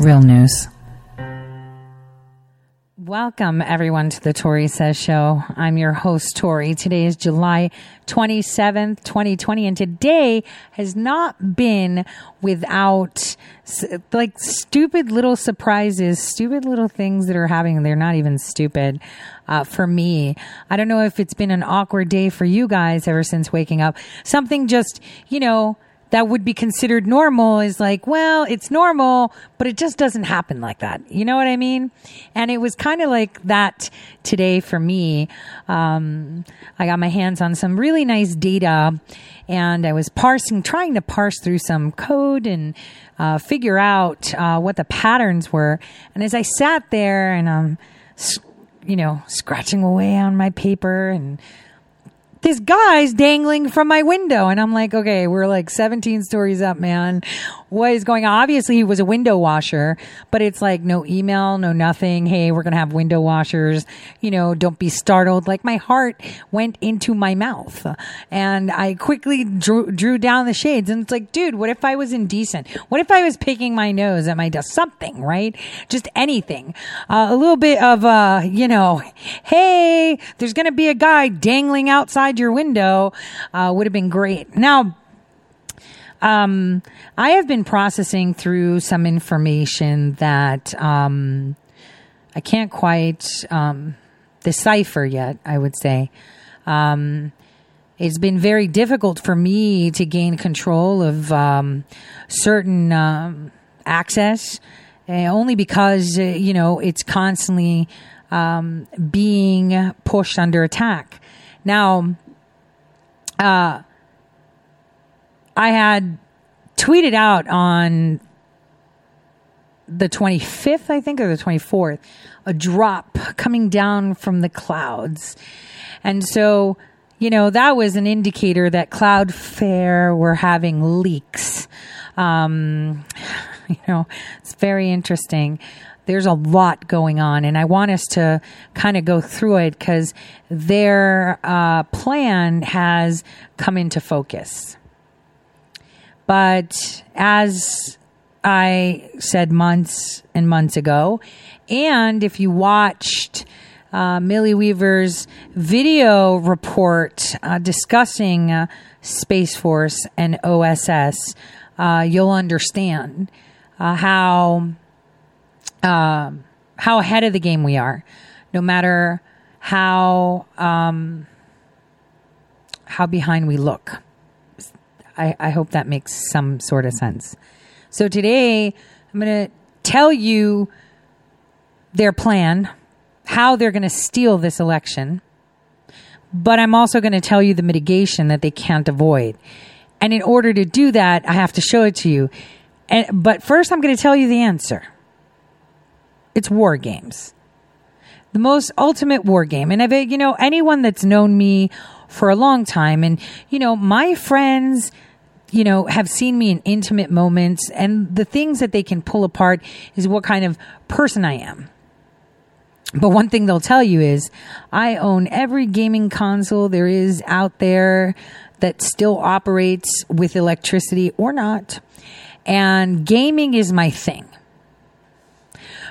Real news. Welcome, everyone, to the Tori Says Show. I'm your host, Tori. Today is July 27th, 2020, and today has not been without like stupid little surprises, stupid little things that are happening. They're not even stupid uh, for me. I don't know if it's been an awkward day for you guys ever since waking up. Something just, you know, that would be considered normal is like, well, it's normal, but it just doesn't happen like that. You know what I mean? And it was kind of like that today for me. Um, I got my hands on some really nice data and I was parsing, trying to parse through some code and uh, figure out uh, what the patterns were. And as I sat there and um, you know, scratching away on my paper and this guy's dangling from my window. And I'm like, okay, we're like 17 stories up, man. What is going on? Obviously, he was a window washer, but it's like no email, no nothing. Hey, we're going to have window washers. You know, don't be startled. Like my heart went into my mouth and I quickly drew, drew down the shades. And it's like, dude, what if I was indecent? What if I was picking my nose at my desk? Something, right? Just anything. Uh, a little bit of, uh, you know, hey, there's going to be a guy dangling outside your window uh, would have been great. Now, um, I have been processing through some information that um, I can't quite um, decipher yet, I would say. Um, it's been very difficult for me to gain control of um, certain um, access, uh, only because, uh, you know, it's constantly being pushed under attack. Now, uh, I had tweeted out on the 25th, I think, or the 24th, a drop coming down from the clouds. And so, you know, that was an indicator that Cloudflare were having leaks. Um, you know, it's very interesting there's a lot going on, and I want us to kind of go through it because their uh, plan has come into focus. But as I said months and months ago, and if you watched uh, Millie Weaver's video report uh, discussing uh, Space Force and OSS, uh, you'll understand uh, how um, how ahead of the game we are, no matter how um, how behind we look. I, I hope that makes some sort of sense. So today I'm going to tell you their plan, how they're going to steal this election, but I'm also going to tell you the mitigation that they can't avoid. And in order to do that, I have to show it to you. And, but first, I'm going to tell you the answer it's war games. The most ultimate war game. And I've, you know, anyone that's known me for a long time and, you know, my friends, you know, have seen me in intimate moments and the things that they can pull apart is what kind of person I am. But one thing they'll tell you is I own every gaming console there is out there that still operates with electricity or not. And gaming is my thing.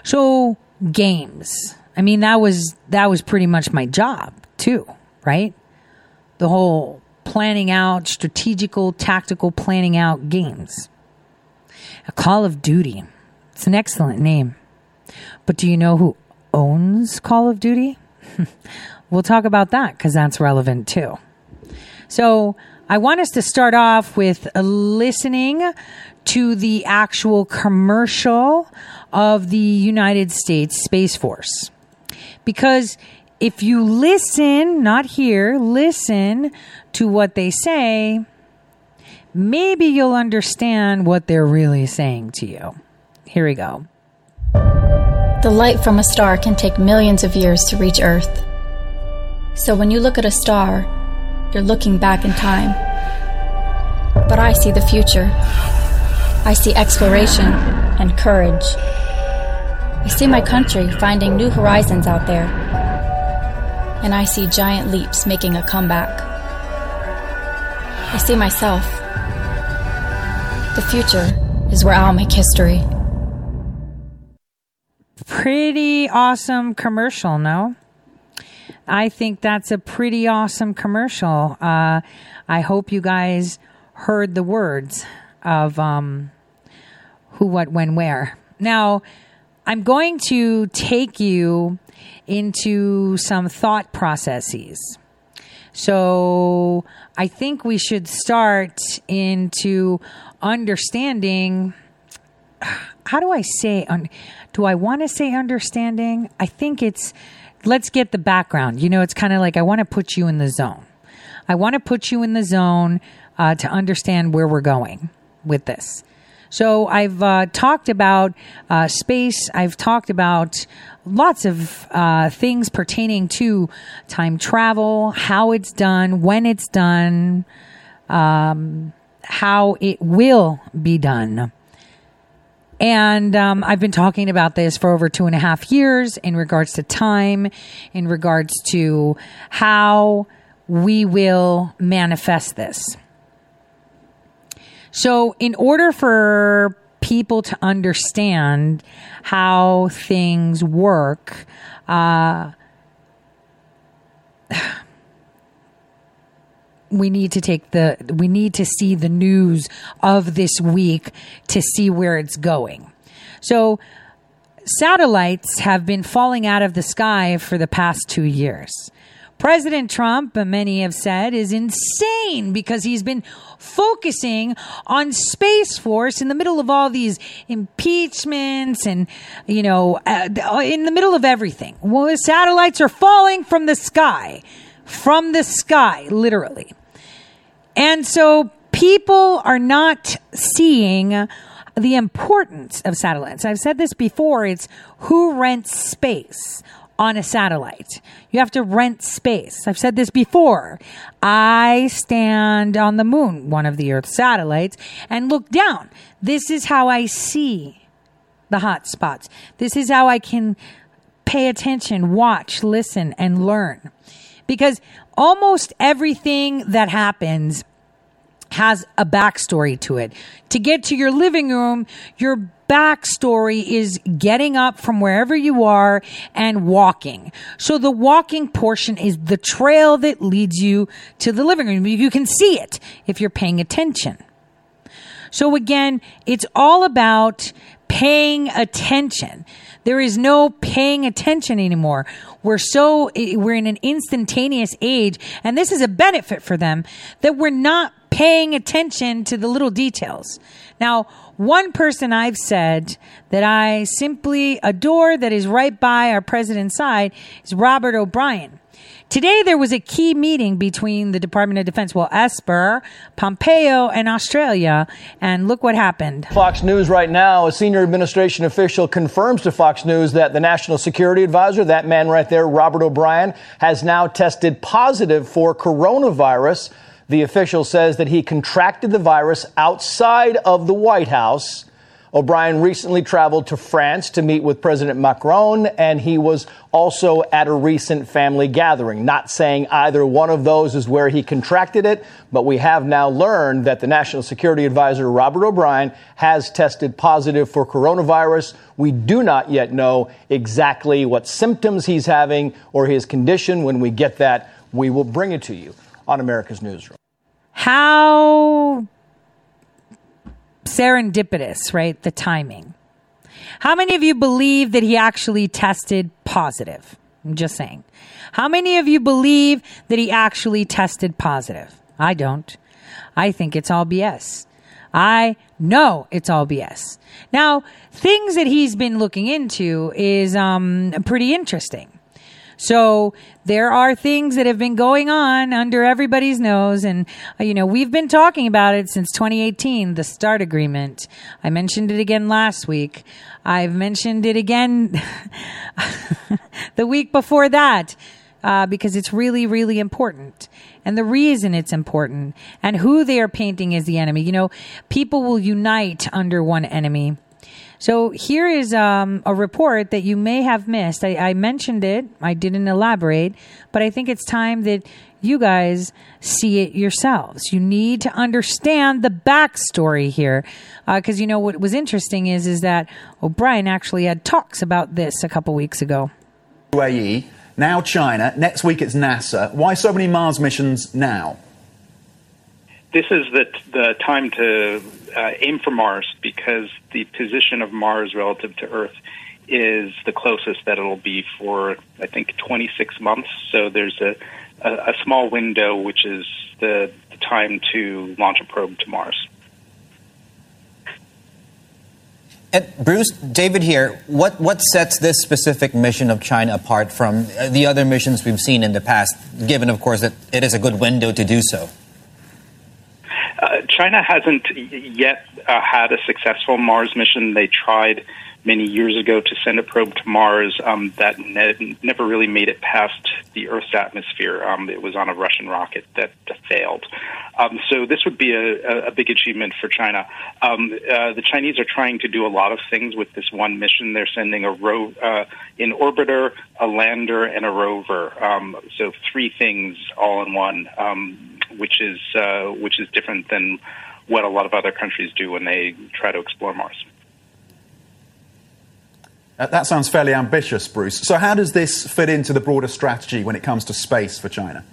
So games. I mean, that was that was pretty much my job too, right? The whole planning out, strategical, tactical planning out games. A Call of Duty. It's an excellent name. But do you know who owns Call of Duty? we'll talk about that because that's relevant too. So I want us to start off with listening to the actual commercial of the United States Space Force. Because if you listen, not hear, listen to what they say, maybe you'll understand what they're really saying to you. Here we go. The light from a star can take millions of years to reach Earth. So when you look at a star, you're looking back in time. But I see the future. I see exploration and courage. I see my country finding new horizons out there. And I see giant leaps making a comeback. I see myself. The future is where I'll make history. pretty awesome commercial, no? I think that's a pretty awesome commercial. Uh, I hope you guys heard the words of um, who, what, when, where. Now, I'm going to take you into some thought processes. So I think we should start into understanding. How do I say? Un, do I want to say understanding? I think it's. Let's get the background. You know, it's kind of like I want to put you in the zone. I want to put you in the zone uh, to understand where we're going with this. So I've uh, talked about uh, space. I've talked about lots of uh, things pertaining to time travel, how it's done, when it's done, um, how it will be done. And um, I've been talking about this for over two and a half years in regards to time, in regards to how we will manifest this. So, in order for people to understand how things work, uh, we need to take the we need to see the news of this week to see where it's going. So satellites have been falling out of the sky for the past 2 years. President Trump, many have said, is insane because he's been focusing on Space Force in the middle of all these impeachments and, you know, uh, in the middle of everything. Well, satellites are falling from the sky, from the sky, literally. And so people are not seeing the importance of satellites. I've said this before. It's who rents space on a satellite. You have to rent space. I've said this before. I stand on the moon, one of the Earth's satellites, and look down. This is how I see the hot spots. This is how I can pay attention, watch, listen, and learn. Because almost everything that happens has a backstory to it. To get to your living room, your backstory is getting up from wherever you are and walking. So the walking portion is the trail that leads you to the living room. You can see it if you're paying attention. So again, it's all about paying attention. There is no paying attention anymore. We're so, we're in an instantaneous age, and this is a benefit for them that we're not paying attention to the little details. Now, one person I've said that I simply adore that is right by our president's side is Robert O'Brien. Today, there was a key meeting between the Department of Defense, well, Esper, Pompeo, and Australia. And look what happened. Fox News right now, a senior administration official confirms to Fox News that the National Security Advisor, that man right there, Robert O'Brien, has now tested positive for coronavirus. The official says that he contracted the virus outside of the White House. O'Brien recently traveled to France to meet with President Macron, and he was also at a recent family gathering. Not saying either one of those is where he contracted it, but we have now learned that the National Security Advisor, Robert O'Brien, has tested positive for coronavirus. We do not yet know exactly what symptoms he's having or his condition. When we get that, we will bring it to you on America's Newsroom. How serendipitous, right? The timing. How many of you believe that he actually tested positive? I'm just saying. How many of you believe that he actually tested positive? I don't. I think it's all BS. I know it's all BS. Now, things that he's been looking into is um, pretty interesting. So there are things that have been going on under everybody's nose. And, uh, you know, we've been talking about it since 2018, the START agreement. I mentioned it again last week. I've mentioned it again the week before that. Uh, because it's really, really important. And the reason it's important and who they are painting as the enemy. You know, people will unite under one enemy so here is um, a report that you may have missed. I, I, mentioned it. I didn't elaborate, but I think it's time that you guys see it yourselves. You need to understand the backstory here, because uh, you know what was interesting is is that O'Brien actually had talks about this a couple weeks ago. UAE, now China. Next week it's NASA. Why so many Mars missions now? This is the the time to uh, aim for Mars because the position of Mars relative to Earth is the closest that it'll be for I think 26 months. So there's a a, a small window, which is the, the time to launch a probe to Mars. And Bruce, David here. What what sets this specific mission of China apart from uh, the other missions we've seen in the past? Given, of course, that it is a good window to do so. Uh, China hasn't yet uh, had a successful Mars mission. They tried many years ago to send a probe to Mars um, that ne- never really made it past the Earth's atmosphere. Um, it was on a Russian rocket that, failed. Um, so this would be a, a, big achievement for China. Um, uh, the Chinese are trying to do a lot of things with this one mission. They're sending a ro- uh, an orbiter, a lander, and a rover. Um, so three things all in one, um, which is uh, which is different than what a lot of other countries do when they try to explore Mars. Uh, that sounds fairly ambitious, Bruce. So, how does this fit into the broader strategy when it comes to space for China?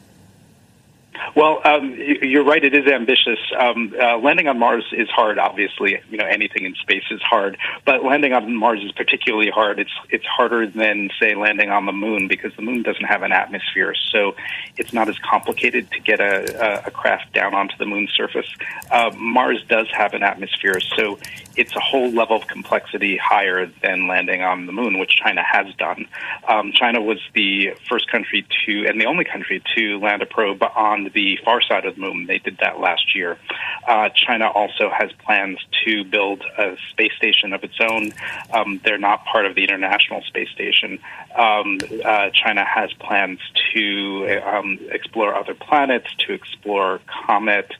Well, um, you're right. It is ambitious. Um, uh, landing on Mars is hard. Obviously, you know anything in space is hard, but landing on Mars is particularly hard. It's it's harder than say landing on the Moon because the Moon doesn't have an atmosphere, so it's not as complicated to get a, a, a craft down onto the Moon's surface. Uh, Mars does have an atmosphere, so it's a whole level of complexity higher than landing on the Moon, which China has done. Um, China was the first country to and the only country to land a probe on the far side of the moon. They did that last year. Uh, China also has plans to build a space station of its own. Um, they're not part of the International Space Station. Um, uh, China has plans to um, explore other planets, to explore Comet.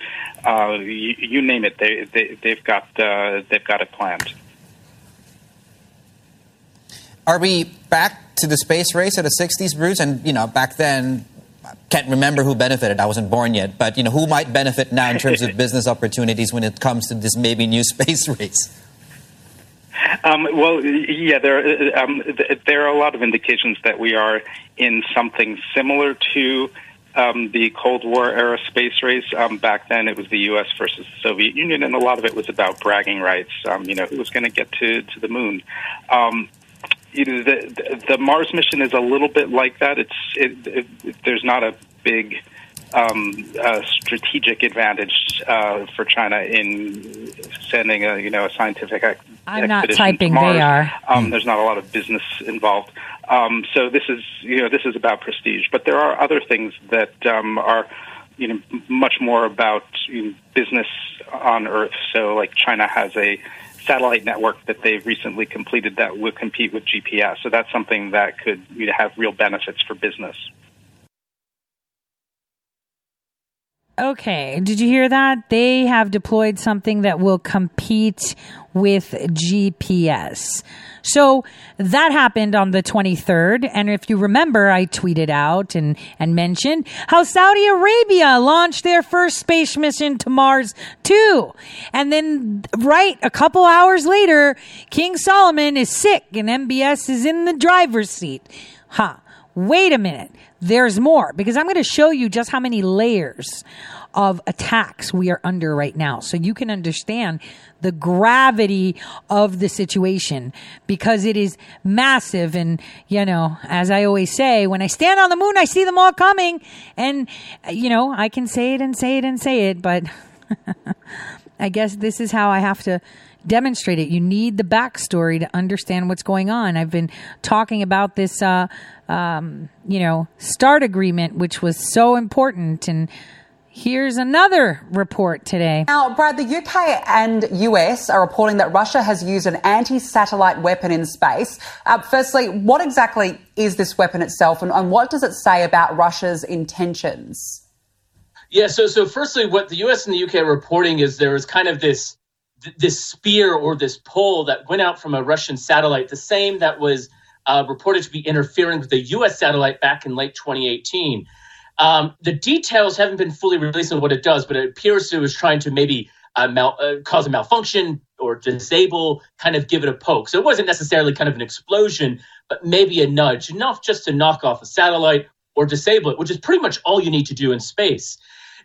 Uh, you, you, name it, they, they, they've got uh, they've got it planned. Are we back to the space race of the 60s, Bruce? And, you know, back then, can't remember who benefited. I wasn't born yet, but you know who might benefit now in terms of business opportunities when it comes to this maybe new space race. Um, well, yeah, there um, there are a lot of indications that we are in something similar to um, the Cold War era space race. Um, back then, it was the U.S. versus the Soviet Union, and a lot of it was about bragging rights. Um, you know, who was going to get to to the moon. Um, you know, the, the Mars mission is a little bit like that. It's it, it, there's not a big um, uh, strategic advantage uh, for China in sending a you know a scientific I'm not typing. They are. Um, there's not a lot of business involved. Um, so this is you know this is about prestige, but there are other things that um, are you know much more about you know, business on Earth. So like China has a satellite network that they've recently completed that will compete with GPS. So that's something that could have real benefits for business. Okay, did you hear that? They have deployed something that will compete with GPS. So that happened on the 23rd. And if you remember, I tweeted out and, and mentioned how Saudi Arabia launched their first space mission to Mars too. And then right a couple hours later, King Solomon is sick and MBS is in the driver's seat. Huh. Wait a minute. There's more because I'm going to show you just how many layers of attacks we are under right now. So you can understand the gravity of the situation because it is massive. And, you know, as I always say, when I stand on the moon, I see them all coming. And, you know, I can say it and say it and say it, but I guess this is how I have to demonstrate it. You need the backstory to understand what's going on. I've been talking about this, uh, um, you know, START agreement, which was so important. And Here's another report today. Now, Brad, the UK and US are reporting that Russia has used an anti satellite weapon in space. Uh, firstly, what exactly is this weapon itself, and, and what does it say about Russia's intentions? Yeah, so so firstly, what the U.S. and the UK are reporting is there was kind of this this spear or this pole that went out from a Russian satellite, the same that was uh, reported to be interfering with the U.S. satellite back in late 2018. Um, the details haven't been fully released on what it does, but it appears it was trying to maybe uh, mal- uh, cause a malfunction or disable, kind of give it a poke. So it wasn't necessarily kind of an explosion, but maybe a nudge, enough just to knock off a satellite or disable it, which is pretty much all you need to do in space.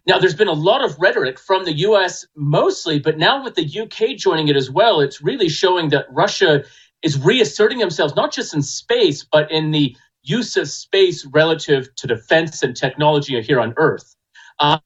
Now, there's been a lot of rhetoric from the US mostly, but now with the UK joining it as well, it's really showing that Russia is reasserting themselves not just in space, but in the use of space relative to defense and technology here on Earth. Uh,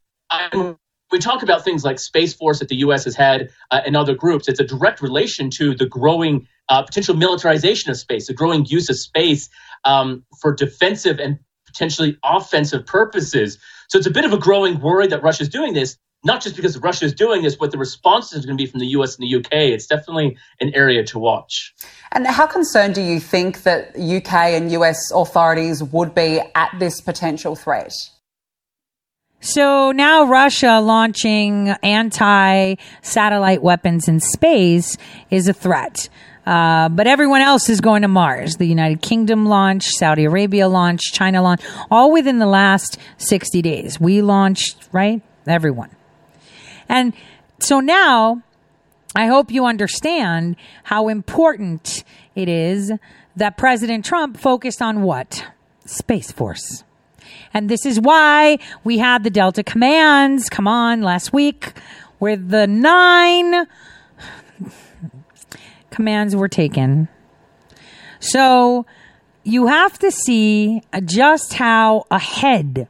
we talk about things like Space Force that the U.S. has had uh, and other groups. It's a direct relation to the growing uh, potential militarization of space, the growing use of space um, for defensive and potentially offensive purposes. So it's a bit of a growing worry that Russia's doing this, not just because Russia is doing this, but the response is going to be from the US and the UK. It's definitely an area to watch. And how concerned do you think that UK and US authorities would be at this potential threat? So now Russia launching anti satellite weapons in space is a threat. Uh, but everyone else is going to Mars. The United Kingdom launched, Saudi Arabia launched, China launched, all within the last 60 days. We launched, right? Everyone. And so now I hope you understand how important it is that President Trump focused on what? Space Force. And this is why we had the Delta commands come on last week where the nine commands were taken. So you have to see just how ahead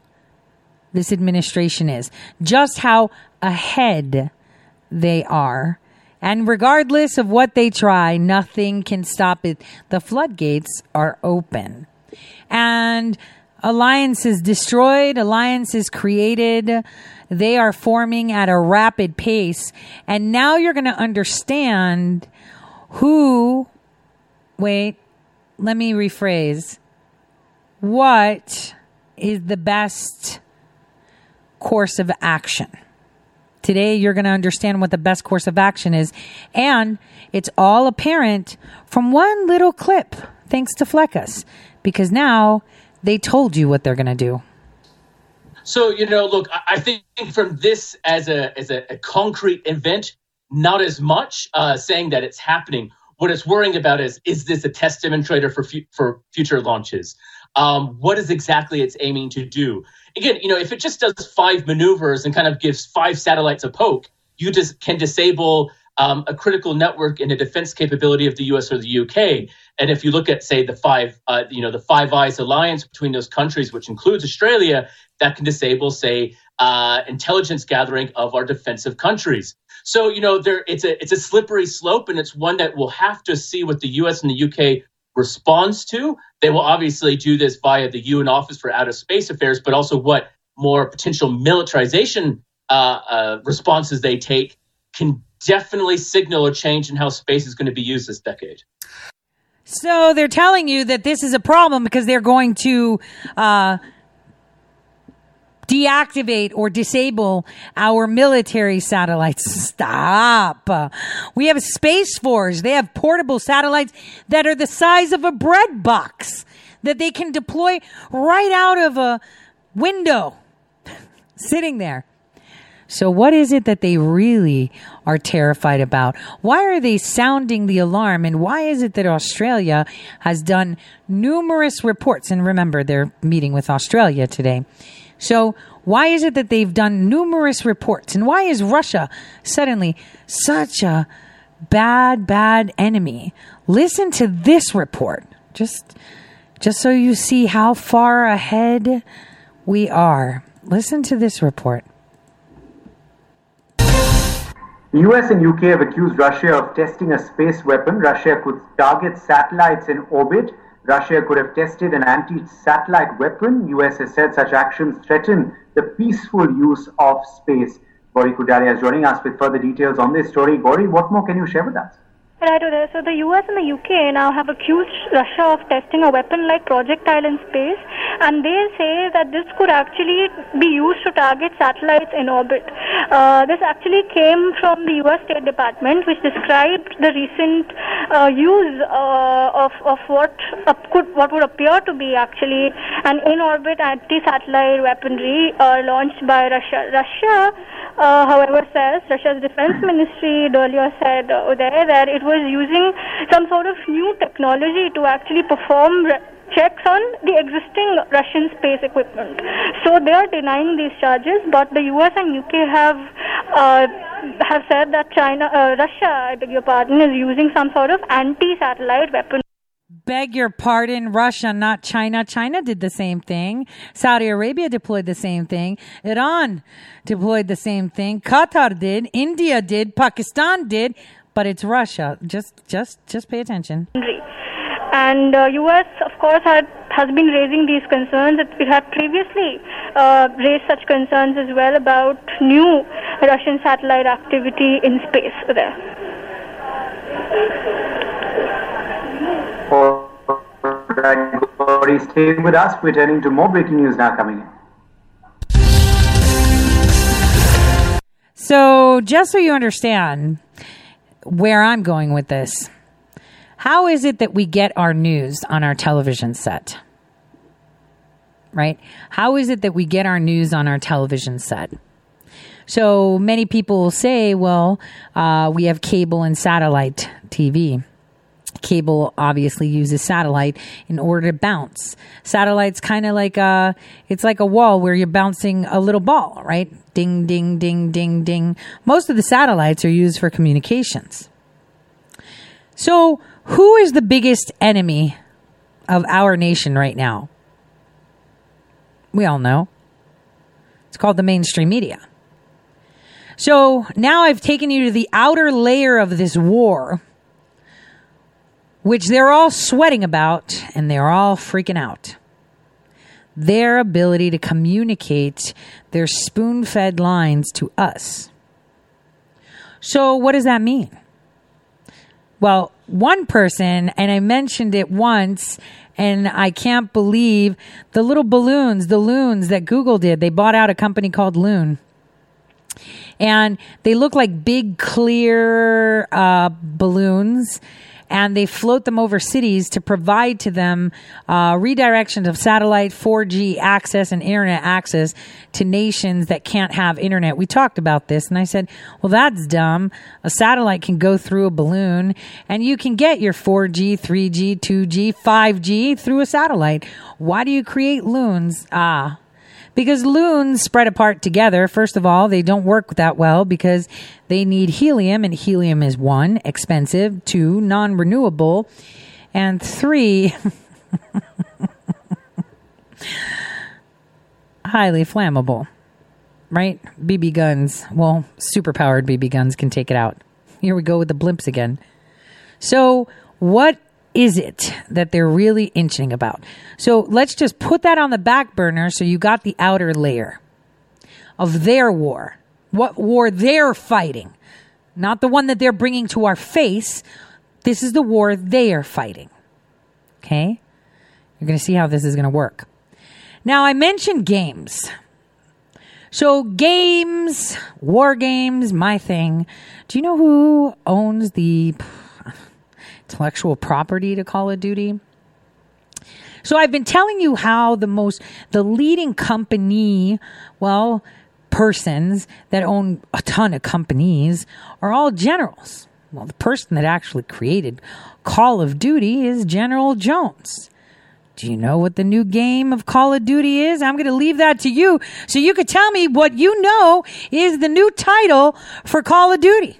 this administration is, just how ahead they are. And regardless of what they try, nothing can stop it. The floodgates are open. And alliances destroyed, alliances created. They are forming at a rapid pace. And now you're going to understand who, wait, let me rephrase. What is the best course of action? Today, you're going to understand what the best course of action is. And it's all apparent from one little clip, thanks to Fleckus, because now they told you what they're going to do. So, you know, look, I think from this as a, as a, a concrete event, not as much uh, saying that it's happening. What it's worrying about is, is this a test demonstrator for, fu- for future launches? Um, what is exactly it's aiming to do? again, you know, if it just does five maneuvers and kind of gives five satellites a poke, you just can disable um, a critical network in a defense capability of the U.S. or the UK. And if you look at, say, the five, uh, you know, the Five Eyes alliance between those countries, which includes Australia, that can disable, say, uh, intelligence gathering of our defensive countries. So, you know, there it's a it's a slippery slope, and it's one that we'll have to see what the U.S. and the UK responds to. They will obviously do this via the UN Office for Outer Space Affairs, but also what more potential militarization uh, uh, responses they take can definitely signal a change in how space is going to be used this decade. So they're telling you that this is a problem because they're going to uh, deactivate or disable our military satellites. Stop. We have a Space Force. They have portable satellites that are the size of a bread box that they can deploy right out of a window sitting there. So, what is it that they really are terrified about? Why are they sounding the alarm? And why is it that Australia has done numerous reports? And remember, they're meeting with Australia today so, why is it that they've done numerous reports? And why is Russia suddenly such a bad, bad enemy? Listen to this report. Just, just so you see how far ahead we are. Listen to this report. The US and UK have accused Russia of testing a space weapon. Russia could target satellites in orbit Russia could have tested an anti-satellite weapon. US has said such actions threaten the peaceful use of space. Gauri Kudaria is joining us with further details on this story. Gauri, what more can you share with us? Right. So the US and the UK now have accused Russia of testing a weapon like projectile in space, and they say that this could actually be used to target satellites in orbit. Uh, this actually came from the US State Department, which described the recent uh, use uh, of of what could what would appear to be actually an in-orbit anti-satellite weaponry uh, launched by Russia. Russia uh, however, says Russia's defense ministry earlier said uh, there that it was using some sort of new technology to actually perform re- checks on the existing Russian space equipment. So they are denying these charges, but the US and UK have uh, have said that China, uh, Russia, I beg your pardon, is using some sort of anti-satellite weapon beg your pardon, Russia, not China. China did the same thing. Saudi Arabia deployed the same thing. Iran deployed the same thing. Qatar did. India did. Pakistan did. But it's Russia. Just, just, just pay attention. And uh, U.S. of course had has been raising these concerns. It, it had previously uh, raised such concerns as well about new Russian satellite activity in space there. All right, Gauri, stay with us. We're turning to more breaking news now coming in. So, just so you understand where I'm going with this, how is it that we get our news on our television set? Right? How is it that we get our news on our television set? So many people will say, well, uh, we have cable and satellite TV. Cable obviously uses satellite in order to bounce. Satellite's kind of like a, it's like a wall where you're bouncing a little ball, right? Ding, ding, ding, ding, ding. Most of the satellites are used for communications. So who is the biggest enemy of our nation right now? We all know. It's called the mainstream media. So now I've taken you to the outer layer of this war which they're all sweating about and they're all freaking out. Their ability to communicate their spoon fed lines to us. So, what does that mean? Well, one person, and I mentioned it once, and I can't believe the little balloons, the loons that Google did. They bought out a company called Loon. And they look like big, clear uh, balloons and they float them over cities to provide to them uh, of satellite 4G access and internet access to nations that can't have internet. We talked about this, and I said, well, that's dumb. A satellite can go through a balloon, and you can get your 4G, 3G, 2G, 5G through a satellite. Why do you create loons? Ah, because loons spread apart together. First of all, they don't work that well because they need helium, and helium is one, expensive, two, non renewable, and three, highly flammable. Right? BB guns. Well, super powered BB guns can take it out. Here we go with the blimps again. So, what is it that they're really inching about? So let's just put that on the back burner so you got the outer layer of their war. What war they're fighting. Not the one that they're bringing to our face. This is the war they are fighting. Okay? You're going to see how this is going to work. Now, I mentioned games. So, games, war games, my thing. Do you know who owns the intellectual property to Call of Duty. So I've been telling you how the most, the leading company, well, persons that own a ton of companies are all generals. Well, the person that actually created Call of Duty is General Jones. Do you know what the new game of Call of Duty is? I'm going to leave that to you so you could tell me what you know is the new title for Call of Duty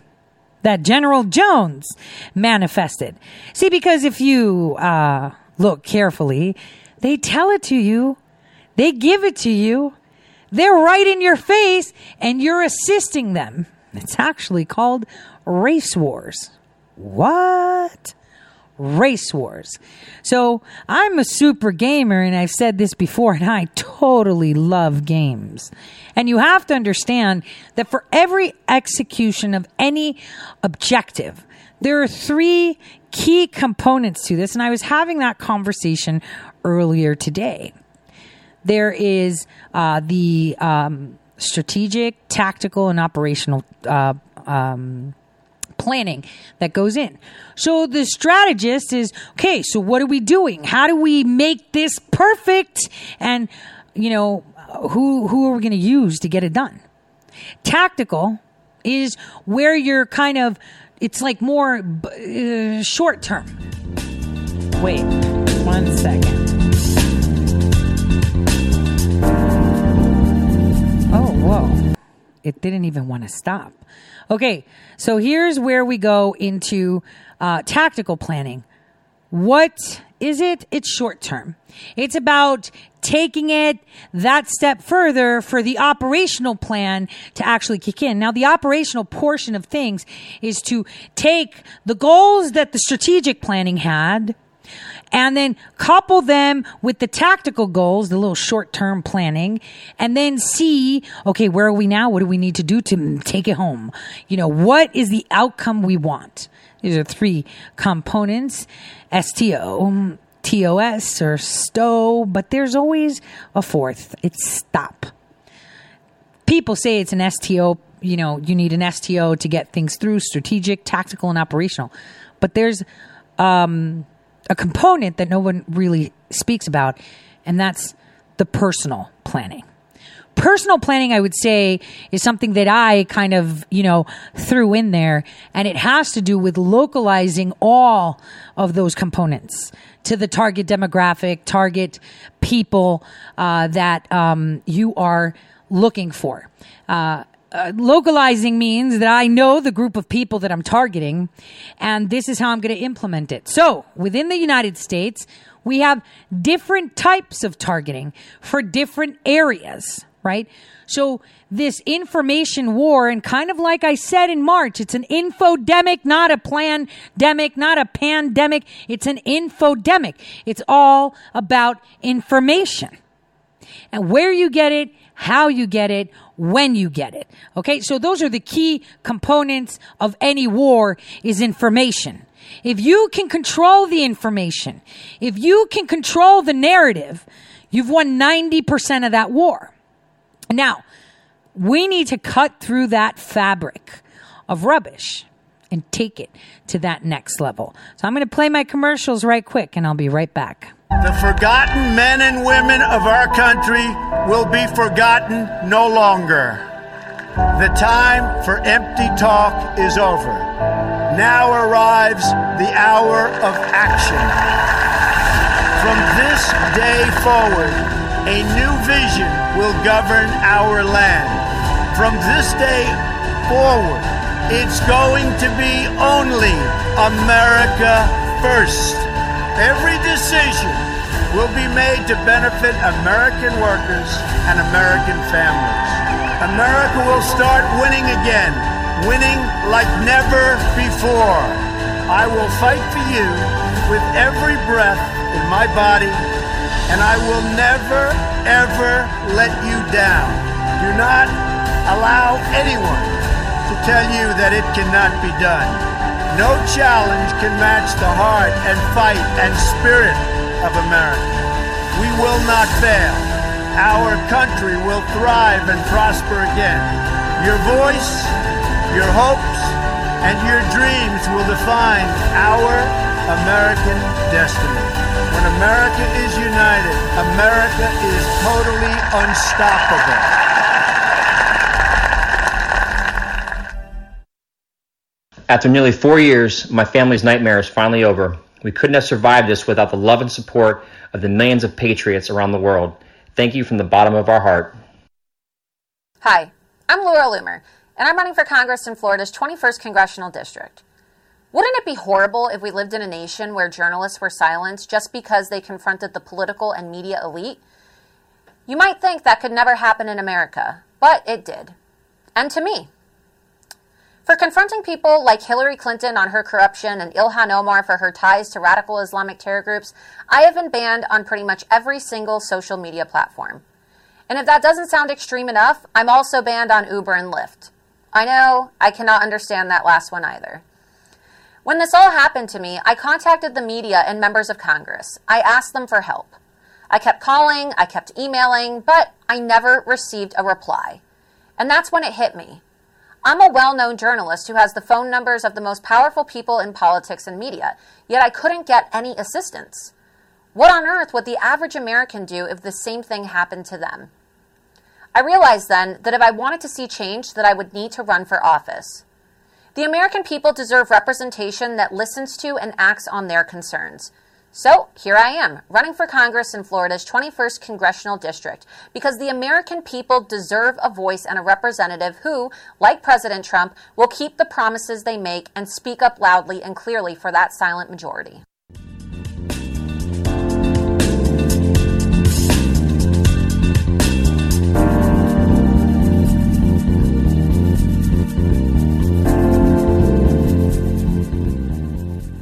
that General Jones manifested. See, because if you uh, look carefully, they tell it to you, they give it to you, they're right in your face, and you're assisting them. It's actually called race wars. What? race wars. So I'm a super gamer and I've said this before and I totally love games. And you have to understand that for every execution of any objective, there are three key components to this. And I was having that conversation earlier today. There is uh, the um, strategic, tactical, and operational uh, um, planning that goes in. So the strategist is okay, so what are we doing? How do we make this perfect? And, you know, who, who are we going to use to get it done? Tactical is where you're kind of, it's like more uh, short term. Wait, one second. Oh, whoa. It didn't even want to stop. Okay, so here's where we go into uh, tactical planning. What is it? It's short term. It's about taking it that step further for the operational plan to actually kick in. Now, the operational portion of things is to take the goals that the strategic planning had and then couple them with the tactical goals, the little short term planning, and then see, okay, where are we now? What do we need to do to take it home? You know, what is the outcome we want? These are three components STO, TOS, or STO, but there's always a fourth. It's stop. People say it's an STO, you know, you need an STO to get things through strategic, tactical, and operational. But there's, um, a component that no one really speaks about, and that's the personal planning. Personal planning, I would say, is something that I kind of, you know, threw in there, and it has to do with localizing all of those components to the target demographic, target people uh, that um, you are looking for. Uh, uh, localizing means that I know the group of people that I'm targeting, and this is how I'm going to implement it. So, within the United States, we have different types of targeting for different areas, right? So, this information war, and kind of like I said in March, it's an infodemic, not a pandemic, not a pandemic. It's an infodemic. It's all about information and where you get it, how you get it, when you get it. Okay. So those are the key components of any war is information. If you can control the information, if you can control the narrative, you've won 90% of that war. Now, we need to cut through that fabric of rubbish and take it to that next level. So I'm going to play my commercials right quick and I'll be right back. The forgotten men and women of our country will be forgotten no longer. The time for empty talk is over. Now arrives the hour of action. From this day forward, a new vision will govern our land. From this day forward, it's going to be only America first. Every decision will be made to benefit American workers and American families. America will start winning again, winning like never before. I will fight for you with every breath in my body, and I will never, ever let you down. Do not allow anyone to tell you that it cannot be done. No challenge can match the heart and fight and spirit of America. We will not fail. Our country will thrive and prosper again. Your voice, your hopes, and your dreams will define our American destiny. When America is united, America is totally unstoppable. After nearly four years, my family's nightmare is finally over. We couldn't have survived this without the love and support of the millions of patriots around the world. Thank you from the bottom of our heart. Hi, I'm Laura Loomer, and I'm running for Congress in Florida's 21st Congressional District. Wouldn't it be horrible if we lived in a nation where journalists were silenced just because they confronted the political and media elite? You might think that could never happen in America, but it did. And to me. For confronting people like Hillary Clinton on her corruption and Ilhan Omar for her ties to radical Islamic terror groups, I have been banned on pretty much every single social media platform. And if that doesn't sound extreme enough, I'm also banned on Uber and Lyft. I know, I cannot understand that last one either. When this all happened to me, I contacted the media and members of Congress. I asked them for help. I kept calling, I kept emailing, but I never received a reply. And that's when it hit me. I'm a well known journalist who has the phone numbers of the most powerful people in politics and media, yet I couldn't get any assistance. What on earth would the average American do if the same thing happened to them? I realized then that if I wanted to see change that I would need to run for office. The American people deserve representation that listens to and acts on their concerns. So here I am, running for Congress in Florida's 21st congressional district, because the American people deserve a voice and a representative who, like President Trump, will keep the promises they make and speak up loudly and clearly for that silent majority.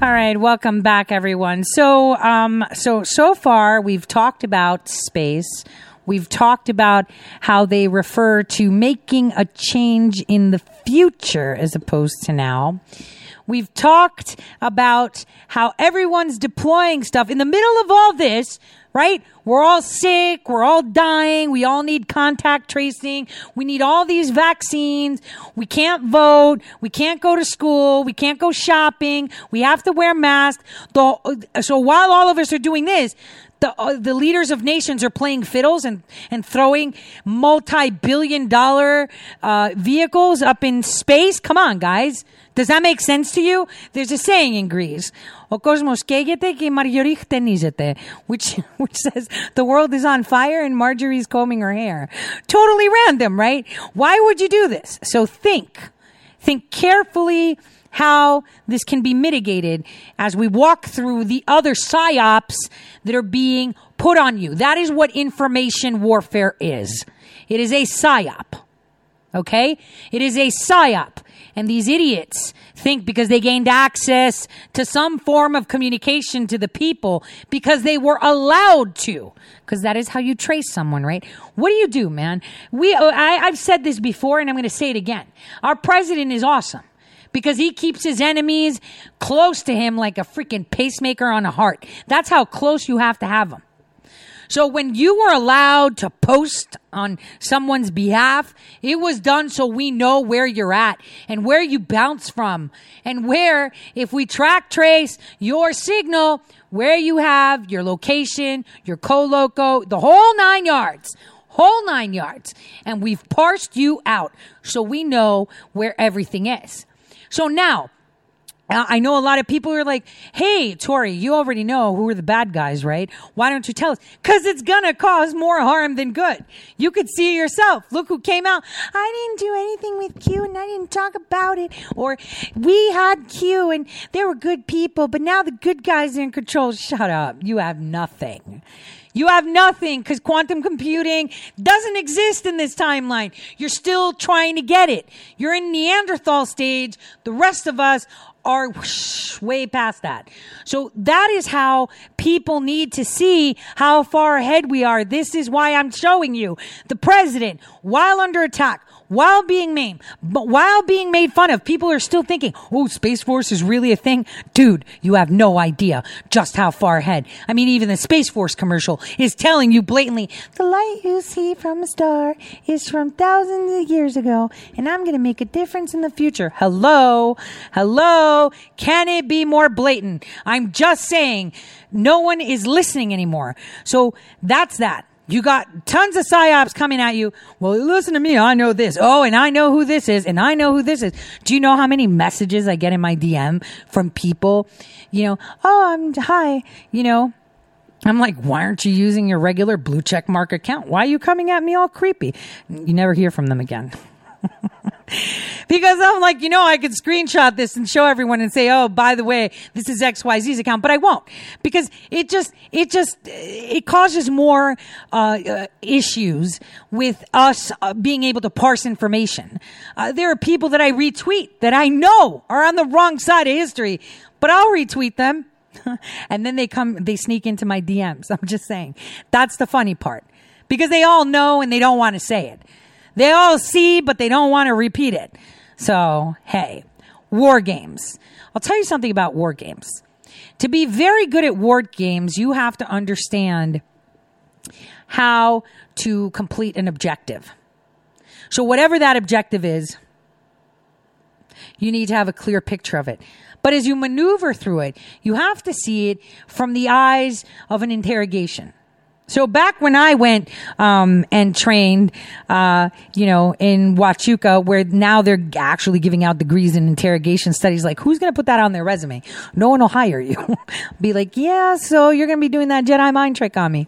All right, welcome back, everyone. So, um, so so far we've talked about space. We've talked about how they refer to making a change in the future as opposed to now. We've talked about how everyone's deploying stuff in the middle of all this right? We're all sick. We're all dying. We all need contact tracing. We need all these vaccines. We can't vote. We can't go to school. We can't go shopping. We have to wear masks. so while all of us are doing this, the, uh, the leaders of nations are playing fiddles and, and throwing multi-billion dollar uh, vehicles up in space. Come on, guys. Does that make sense to you? There's a saying in Greece, "O cosmos kegete ke marjorich which which says the world is on fire and Marjorie's combing her hair. Totally random, right? Why would you do this? So think, think carefully how this can be mitigated as we walk through the other psyops that are being put on you. That is what information warfare is. It is a psyop. Okay? It is a psyop. And these idiots think because they gained access to some form of communication to the people because they were allowed to. Because that is how you trace someone, right? What do you do, man? We, uh, I, I've said this before and I'm going to say it again. Our president is awesome because he keeps his enemies close to him like a freaking pacemaker on a heart. That's how close you have to have them. So when you were allowed to post on someone's behalf, it was done so we know where you're at and where you bounce from and where, if we track trace your signal, where you have your location, your co-loco, the whole nine yards, whole nine yards. And we've parsed you out so we know where everything is. So now, I know a lot of people are like, hey, Tori, you already know who are the bad guys, right? Why don't you tell us? Because it's going to cause more harm than good. You could see yourself. Look who came out. I didn't do anything with Q and I didn't talk about it. Or we had Q and they were good people, but now the good guys are in control. Shut up. You have nothing. You have nothing because quantum computing doesn't exist in this timeline. You're still trying to get it. You're in Neanderthal stage. The rest of us are way past that. So that is how people need to see how far ahead we are. This is why I'm showing you the president, while under attack, while being maimed, but while being made fun of, people are still thinking, oh, Space Force is really a thing. Dude, you have no idea just how far ahead. I mean, even the Space Force commercial is telling you blatantly, the light you see from a star is from thousands of years ago, and I'm going to make a difference in the future. Hello? Hello? Can it be more blatant? I'm just saying, no one is listening anymore. So that's that. You got tons of psyops coming at you. Well, listen to me. I know this. Oh, and I know who this is, and I know who this is. Do you know how many messages I get in my DM from people? You know, oh, I'm hi. You know, I'm like, why aren't you using your regular blue check mark account? Why are you coming at me all creepy? You never hear from them again. because I'm like, you know, I could screenshot this and show everyone and say, oh, by the way, this is XYZ's account, but I won't because it just, it just, it causes more uh, uh, issues with us uh, being able to parse information. Uh, there are people that I retweet that I know are on the wrong side of history, but I'll retweet them. and then they come, they sneak into my DMs. I'm just saying. That's the funny part because they all know and they don't want to say it. They all see, but they don't want to repeat it. So, hey, war games. I'll tell you something about war games. To be very good at war games, you have to understand how to complete an objective. So, whatever that objective is, you need to have a clear picture of it. But as you maneuver through it, you have to see it from the eyes of an interrogation. So back when I went um, and trained, uh, you know, in Huachuca, where now they're actually giving out degrees in interrogation studies, like who's going to put that on their resume? No one will hire you. be like, yeah, so you're going to be doing that Jedi mind trick on me.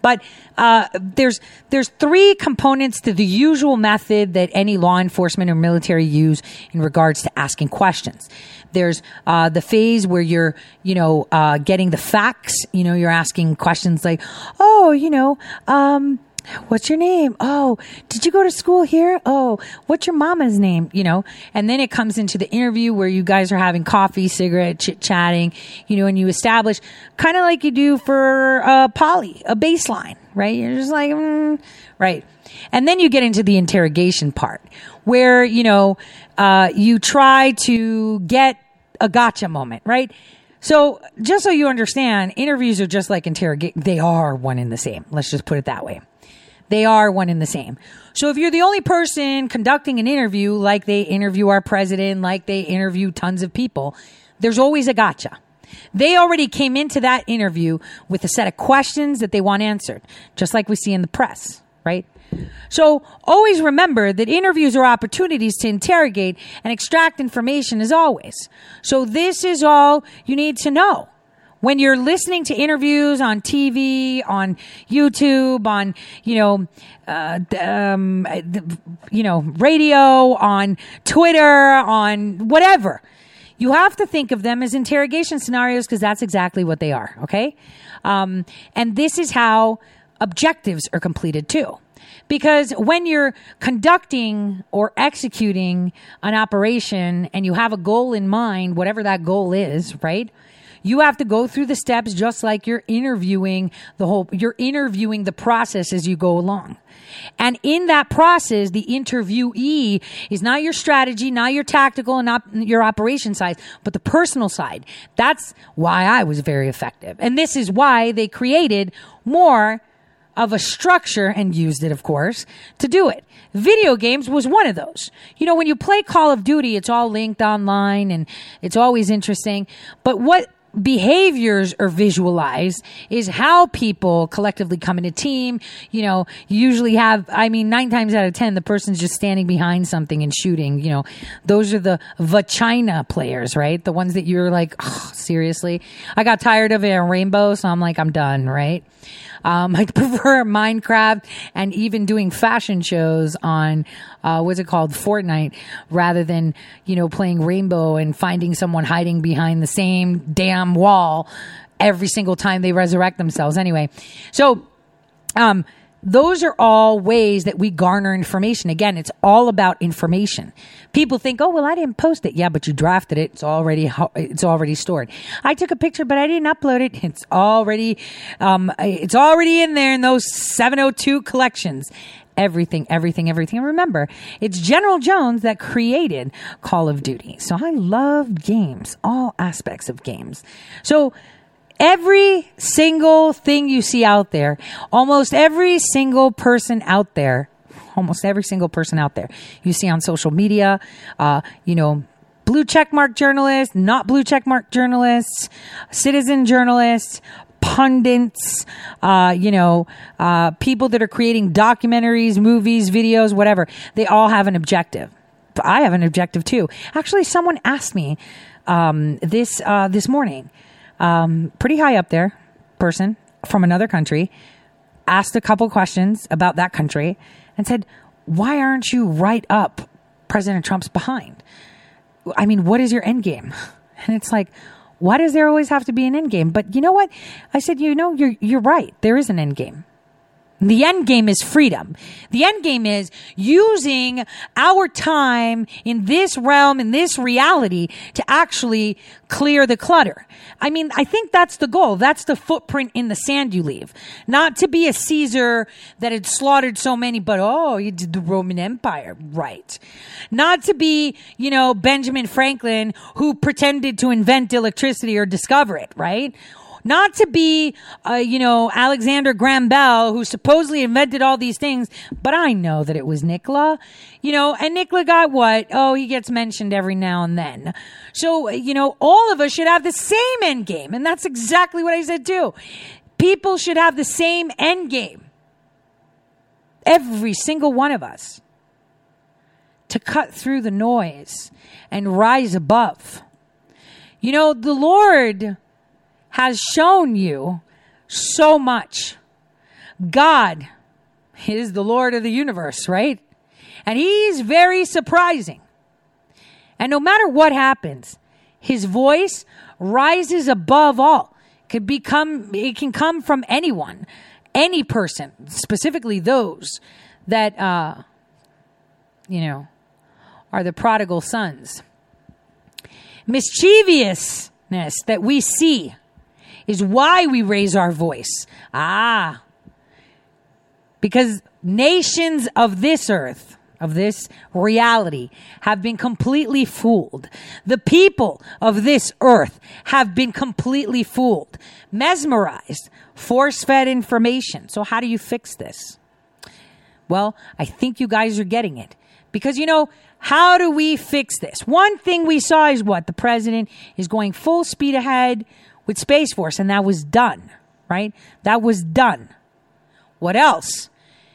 But uh, there's there's three components to the usual method that any law enforcement or military use in regards to asking questions. There's uh, the phase where you're, you know, uh, getting the facts. You know, you're asking questions like, "Oh, you know, um, what's your name? Oh, did you go to school here? Oh, what's your mama's name? You know, and then it comes into the interview where you guys are having coffee, cigarette, chit chatting, you know, and you establish kind of like you do for a poly, a baseline, right? You're just like, mm, right. And then you get into the interrogation part where, you know, uh, you try to get a gotcha moment, right? So just so you understand, interviews are just like interrogate. They are one in the same. Let's just put it that way. They are one in the same. So if you're the only person conducting an interview, like they interview our president, like they interview tons of people, there's always a gotcha. They already came into that interview with a set of questions that they want answered, just like we see in the press, right? So always remember that interviews are opportunities to interrogate and extract information as always. So this is all you need to know when you're listening to interviews on TV, on YouTube, on you know, uh, um, you know, radio, on Twitter, on whatever, you have to think of them as interrogation scenarios because that's exactly what they are. Okay, um, and this is how objectives are completed too. Because when you're conducting or executing an operation and you have a goal in mind, whatever that goal is, right? You have to go through the steps just like you're interviewing the whole, you're interviewing the process as you go along. And in that process, the interviewee is not your strategy, not your tactical and not your operation side, but the personal side. That's why I was very effective. And this is why they created more of a structure and used it, of course, to do it. Video games was one of those. You know, when you play Call of Duty, it's all linked online and it's always interesting. But what behaviors are visualized is how people collectively come in a team. You know, usually have, I mean, nine times out of 10, the person's just standing behind something and shooting. You know, those are the vagina players, right? The ones that you're like, oh, seriously? I got tired of it in Rainbow, so I'm like, I'm done, right? Um, I prefer Minecraft and even doing fashion shows on, uh, what's it called? Fortnite rather than, you know, playing Rainbow and finding someone hiding behind the same damn wall every single time they resurrect themselves. Anyway, so, um, those are all ways that we garner information. Again, it's all about information. People think, "Oh, well, I didn't post it." Yeah, but you drafted it. It's already it's already stored. I took a picture, but I didn't upload it. It's already um, it's already in there in those 702 collections. Everything, everything, everything. And remember, it's General Jones that created Call of Duty. So I love games, all aspects of games. So every single thing you see out there, almost every single person out there, almost every single person out there you see on social media, uh, you know, blue checkmark journalists, not blue checkmark journalists, citizen journalists, pundits, uh, you know, uh, people that are creating documentaries, movies, videos, whatever. They all have an objective. I have an objective too. Actually, someone asked me um, this uh, this morning um, pretty high up there person from another country asked a couple questions about that country and said, why aren't you right up President Trump's behind. I mean, what is your end game? And it's like, why does there always have to be an end game? But you know what? I said, you know, you're you're right. There is an end game. The end game is freedom. The end game is using our time in this realm, in this reality to actually clear the clutter. I mean, I think that's the goal. That's the footprint in the sand you leave. Not to be a Caesar that had slaughtered so many, but oh, you did the Roman Empire. Right. Not to be, you know, Benjamin Franklin who pretended to invent electricity or discover it, right? Not to be, uh, you know, Alexander Graham Bell, who supposedly invented all these things, but I know that it was Nikola, you know, and Nikola got what? Oh, he gets mentioned every now and then. So, you know, all of us should have the same end game. And that's exactly what I said too. People should have the same end game. Every single one of us to cut through the noise and rise above. You know, the Lord has shown you so much. God is the Lord of the universe, right? And he's very surprising. And no matter what happens, his voice rises above all. It could become it can come from anyone, any person, specifically those that uh you know are the prodigal sons. Mischievousness that we see is why we raise our voice. Ah. Because nations of this earth, of this reality, have been completely fooled. The people of this earth have been completely fooled, mesmerized, force fed information. So, how do you fix this? Well, I think you guys are getting it. Because, you know, how do we fix this? One thing we saw is what? The president is going full speed ahead with Space Force, and that was done, right? That was done. What else?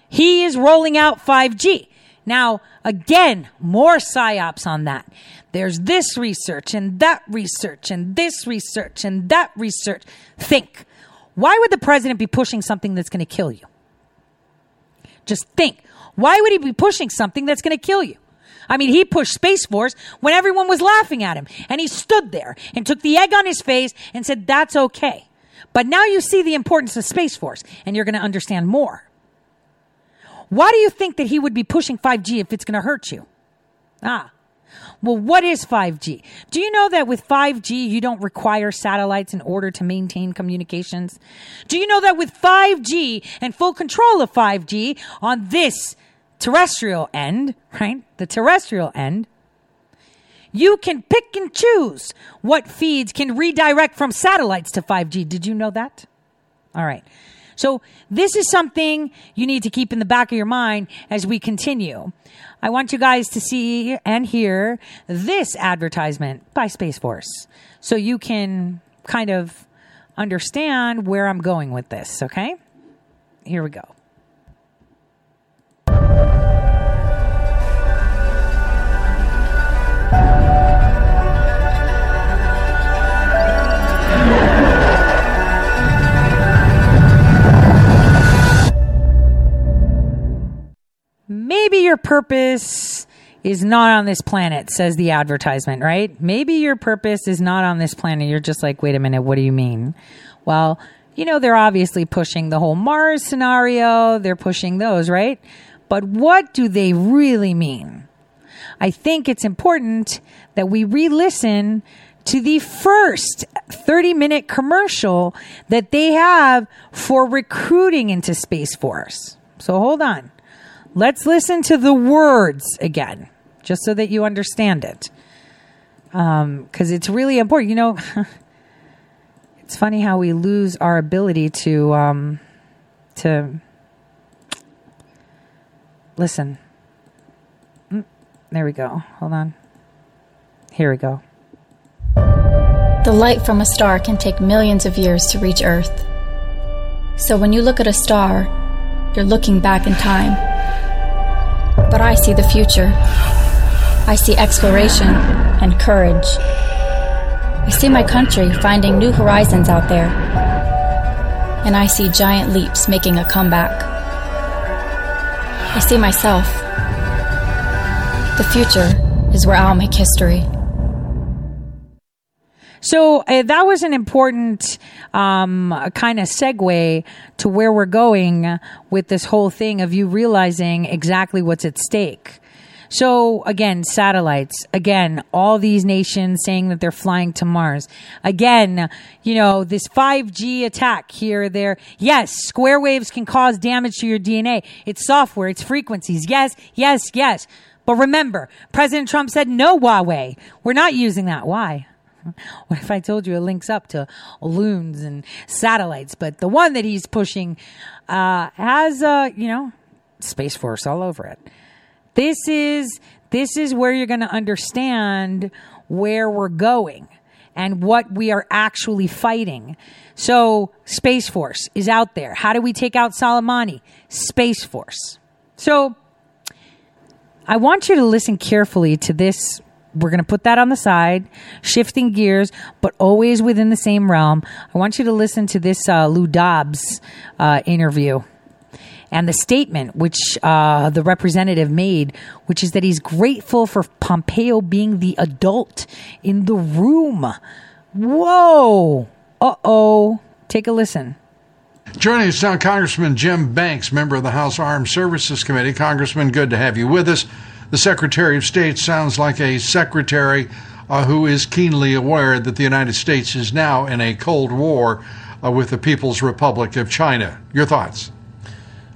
He is rolling out 5G. Now, again, more psyops on that. There's this research and that research and this research and that research. Think. Why would the president be pushing something that's going to kill you? Just think. Why would he be pushing something that's going to kill you? I mean, he pushed Space Force when everyone was laughing at him. And he stood there and took the egg on his face and said, that's okay. But now you see the importance of Space Force and you're going to understand more. Why do you think that he would be pushing 5G if it's going to hurt you? Ah. Well, what is 5G? Do you know that with 5G, you don't require satellites in order to maintain communications? Do you know that with 5G and full control of 5G on this terrestrial end, right? The terrestrial end, you can pick and choose what feeds can redirect from satellites to 5G. Did you know that? All right. So this is something you need to keep in the back of your mind as we continue. I want you guys to see and hear this advertisement by Space Force so you can kind of understand where I'm going with this, okay? Here we go. Maybe your purpose is not on this planet, says the advertisement, right? Maybe your purpose is not on this planet. You're just like, wait a minute, what do you mean? Well, you know, they're obviously pushing the whole Mars scenario. They're pushing those, right? But what do they really mean? I think it's important that we re listen to the first 30 minute commercial that they have for recruiting into Space Force. So hold on. Let's listen to the words again, just so that you understand it. Because um, it's really important. You know, it's funny how we lose our ability to um, to listen. Mm, there we go. Hold on. Here we go. The light from a star can take millions of years to reach Earth. So when you look at a star, you're looking back in time but I see the future. I see exploration and courage. I see my country finding new horizons out there. And I see giant leaps making a comeback. I see myself. The future is where I'll make history. So uh, that was an important um, kind of segue to where we're going with this whole thing of you realizing exactly what's at stake. So again, satellites. Again, all these nations saying that they're flying to Mars. Again, you know, this 5G attack here, there. Yes, square waves can cause damage to your DNA. It's software. It's frequencies. Yes, yes, yes. But remember, President Trump said no Huawei. We're not using that. Why? What if I told you it links up to loons and satellites? But the one that he's pushing uh, has, uh, you know, Space Force all over it. This is this is where you're going to understand where we're going and what we are actually fighting. So, Space Force is out there. How do we take out Soleimani? Space Force. So, I want you to listen carefully to this we're going to put that on the side, shifting gears, but always within the same realm. I want you to listen to this uh, Lou Dobbs uh, interview and the statement which uh, the representative made, which is that he's grateful for Pompeo being the adult in the room. Whoa. Uh oh. Take a listen. Joining us now, Congressman Jim Banks, member of the House Armed Services Committee. Congressman, good to have you with us. The Secretary of State sounds like a secretary uh, who is keenly aware that the United States is now in a Cold War uh, with the People's Republic of China. Your thoughts?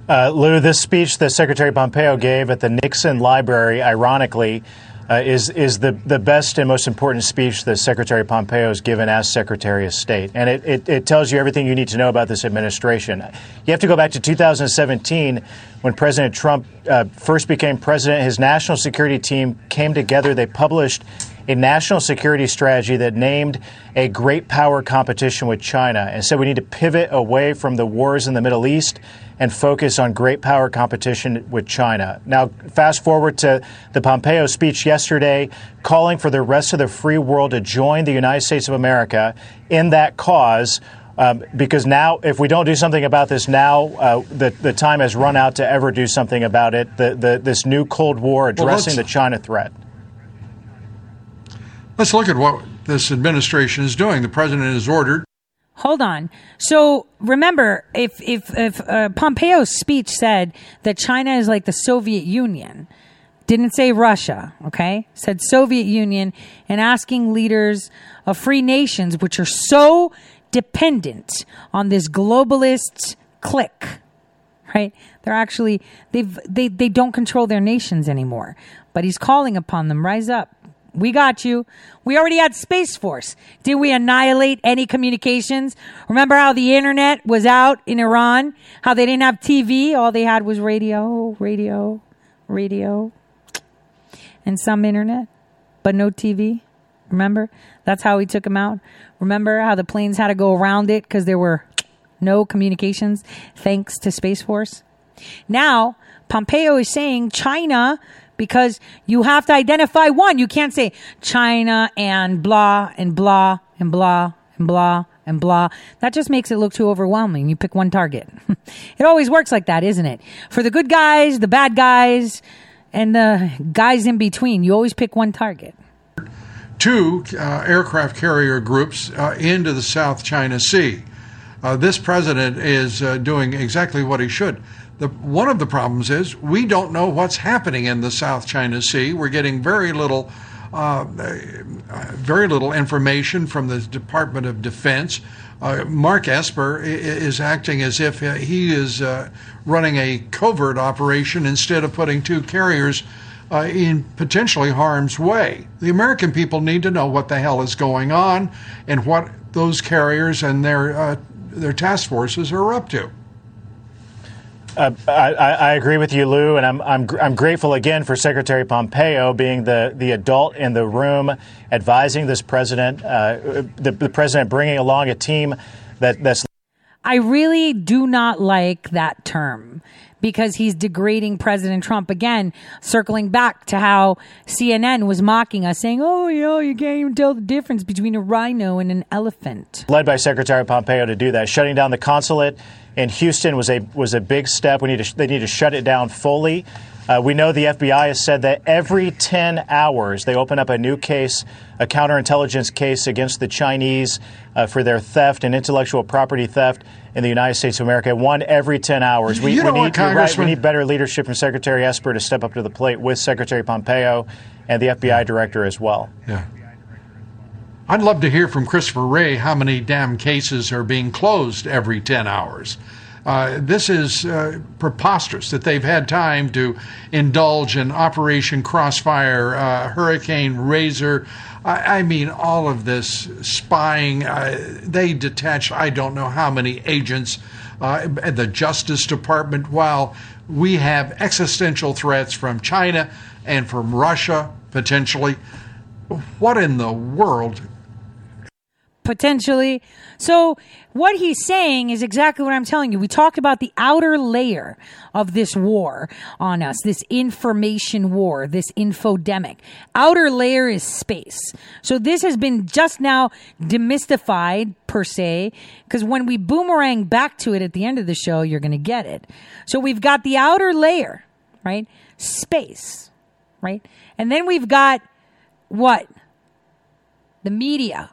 Uh, Lou, this speech that Secretary Pompeo gave at the Nixon Library, ironically, uh, is is the, the best and most important speech that Secretary Pompeo has given as Secretary of State. And it, it, it, tells you everything you need to know about this administration. You have to go back to 2017 when President Trump uh, first became president. His national security team came together. They published a national security strategy that named a great power competition with China and said we need to pivot away from the wars in the Middle East and focus on great power competition with China. Now, fast forward to the Pompeo speech yesterday, calling for the rest of the free world to join the United States of America in that cause. Um, because now, if we don't do something about this now, uh, the, the time has run out to ever do something about it. The, the, this new Cold War addressing well, the China threat. Let's look at what this administration is doing. The president has ordered Hold on. So remember, if if if uh, Pompeo's speech said that China is like the Soviet Union, didn't say Russia, okay? Said Soviet Union, and asking leaders of free nations, which are so dependent on this globalist clique, right? They're actually they've they they don't control their nations anymore. But he's calling upon them, rise up, we got you. We already had Space Force. Did we annihilate any communications? Remember how the internet was out in Iran? How they didn't have TV? All they had was radio, radio, radio, and some internet, but no TV. Remember? That's how we took them out. Remember how the planes had to go around it because there were no communications thanks to Space Force? Now, Pompeo is saying China because you have to identify one. You can't say China and blah and blah and blah and blah and blah. That just makes it look too overwhelming. You pick one target. it always works like that, isn't it? For the good guys, the bad guys, and the guys in between, you always pick one target. Two uh, aircraft carrier groups uh, into the South China Sea. Uh, this president is uh, doing exactly what he should. The, one of the problems is we don't know what's happening in the South China Sea. We're getting very little, uh, uh, very little information from the Department of Defense. Uh, Mark Esper is acting as if he is uh, running a covert operation instead of putting two carriers uh, in potentially harm's way. The American people need to know what the hell is going on and what those carriers and their uh, their task forces are up to. Uh, I, I, agree with you, Lou, and I'm, I'm, I'm grateful again for Secretary Pompeo being the, the adult in the room, advising this president, uh, the, the president bringing along a team that, that's. I really do not like that term because he's degrading President Trump again, circling back to how CNN was mocking us, saying, "Oh, you know, you can't even tell the difference between a rhino and an elephant." Led by Secretary Pompeo to do that, shutting down the consulate in Houston was a was a big step. We need to they need to shut it down fully. Uh, we know the FBI has said that every 10 hours they open up a new case, a counterintelligence case against the Chinese uh, for their theft and intellectual property theft in the United States of America. One every 10 hours. We, we need, right, we need better leadership from Secretary Esper to step up to the plate with Secretary Pompeo and the FBI director as well. Yeah. I'd love to hear from Christopher Wray how many damn cases are being closed every 10 hours. Uh, this is uh, preposterous that they've had time to indulge in Operation Crossfire, uh, Hurricane Razor. I, I mean, all of this spying. Uh, they detached, I don't know how many agents uh, at the Justice Department, while we have existential threats from China and from Russia, potentially. What in the world? potentially. So what he's saying is exactly what I'm telling you. We talked about the outer layer of this war on us, this information war, this infodemic. Outer layer is space. So this has been just now demystified per se, because when we boomerang back to it at the end of the show, you're going to get it. So we've got the outer layer, right? Space, right? And then we've got what? The media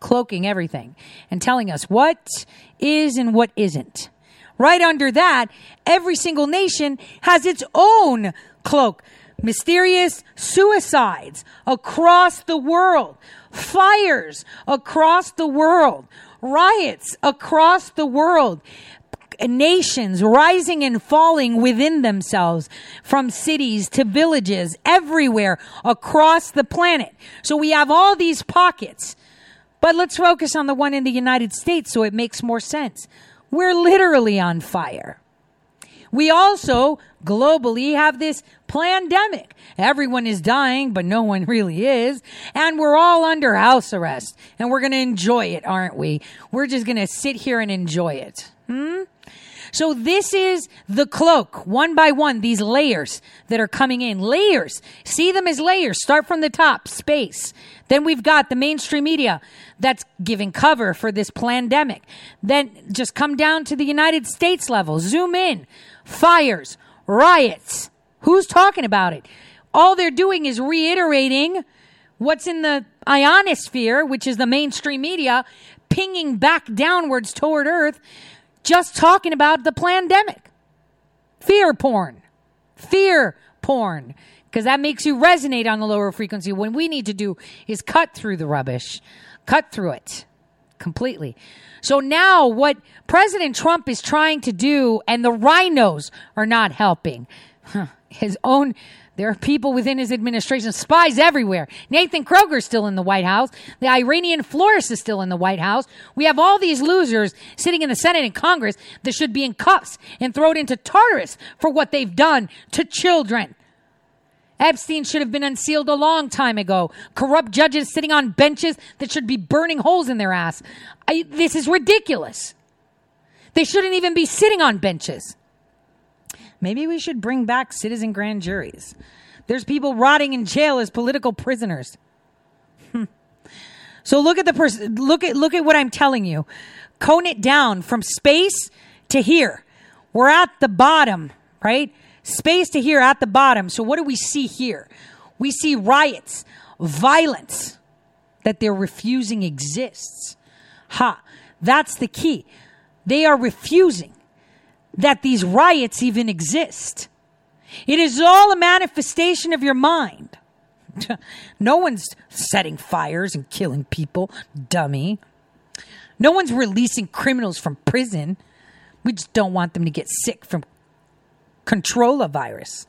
cloaking everything and telling us what is and what isn't. Right under that, every single nation has its own cloak. Mysterious suicides across the world, fires across the world, riots across the world, nations rising and falling within themselves from cities to villages everywhere across the planet. So we have all these pockets. But let's focus on the one in the United States so it makes more sense. We're literally on fire. We also globally have this pandemic. Everyone is dying, but no one really is. And we're all under house arrest. And we're going to enjoy it, aren't we? We're just going to sit here and enjoy it. Hmm? So this is the cloak, one by one, these layers that are coming in. Layers. See them as layers. Start from the top, space. Then we've got the mainstream media that's giving cover for this pandemic. Then just come down to the United States level. Zoom in. Fires, riots. Who's talking about it? All they're doing is reiterating what's in the ionosphere, which is the mainstream media, pinging back downwards toward Earth just talking about the pandemic. Fear porn. Fear porn. Because that makes you resonate on the lower frequency. What we need to do is cut through the rubbish, cut through it completely. So now what President Trump is trying to do, and the rhinos are not helping. His own there are people within his administration, spies everywhere. Nathan Kroger's still in the White House. The Iranian florist is still in the White House. We have all these losers sitting in the Senate and Congress that should be in cuffs and thrown into Tartarus for what they've done to children. Epstein should have been unsealed a long time ago. Corrupt judges sitting on benches that should be burning holes in their ass. I, this is ridiculous. They shouldn't even be sitting on benches. Maybe we should bring back citizen grand juries. There's people rotting in jail as political prisoners. So look at the pers- look at look at what I'm telling you. Cone it down from space to here. We're at the bottom, right? Space to here at the bottom. So what do we see here? We see riots, violence that they're refusing exists. Ha, that's the key. They are refusing that these riots even exist. It is all a manifestation of your mind. no one's setting fires and killing people, dummy. No one's releasing criminals from prison. We just don't want them to get sick from control a virus.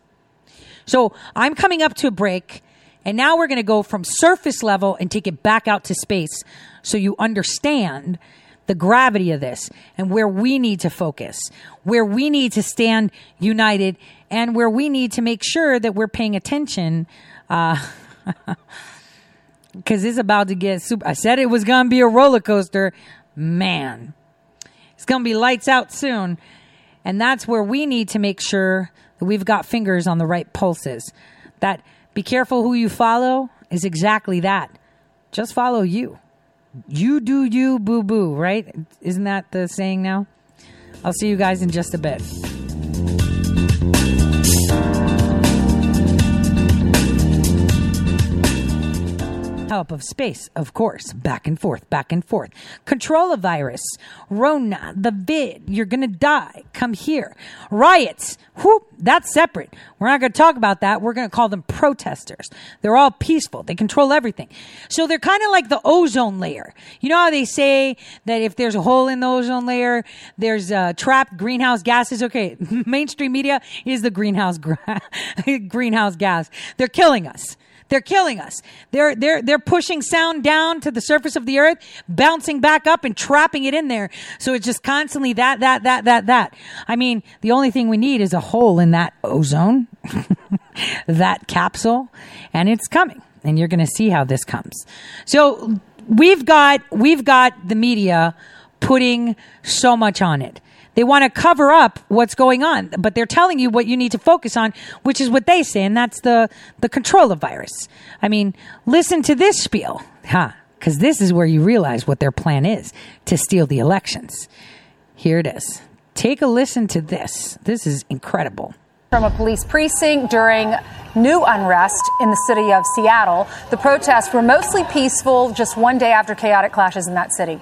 So I'm coming up to a break, and now we're going to go from surface level and take it back out to space so you understand the gravity of this and where we need to focus, where we need to stand united, and where we need to make sure that we're paying attention. Uh, because it's about to get super. I said it was going to be a roller coaster. Man, it's going to be lights out soon. And that's where we need to make sure that we've got fingers on the right pulses. That be careful who you follow is exactly that. Just follow you. You do you, boo boo, right? Isn't that the saying now? I'll see you guys in just a bit. Help of space, of course. Back and forth, back and forth. Control a virus. Rona, the vid. You're going to die. Come here. Riots. Whoop. That's separate. We're not going to talk about that. We're going to call them protesters. They're all peaceful. They control everything. So they're kind of like the ozone layer. You know how they say that if there's a hole in the ozone layer, there's uh, trapped greenhouse gases? Okay. Mainstream media is the greenhouse, gra- greenhouse gas. They're killing us. They're killing us. They're, they're, they're pushing sound down to the surface of the earth, bouncing back up and trapping it in there. So it's just constantly that, that, that, that, that. I mean, the only thing we need is a hole in that ozone, that capsule, and it's coming. And you're going to see how this comes. So we've got, we've got the media putting so much on it. They want to cover up what's going on, but they're telling you what you need to focus on, which is what they say, and that's the, the control of virus. I mean, listen to this spiel, huh? Because this is where you realize what their plan is to steal the elections. Here it is. Take a listen to this. This is incredible. From a police precinct during new unrest in the city of Seattle. The protests were mostly peaceful just one day after chaotic clashes in that city.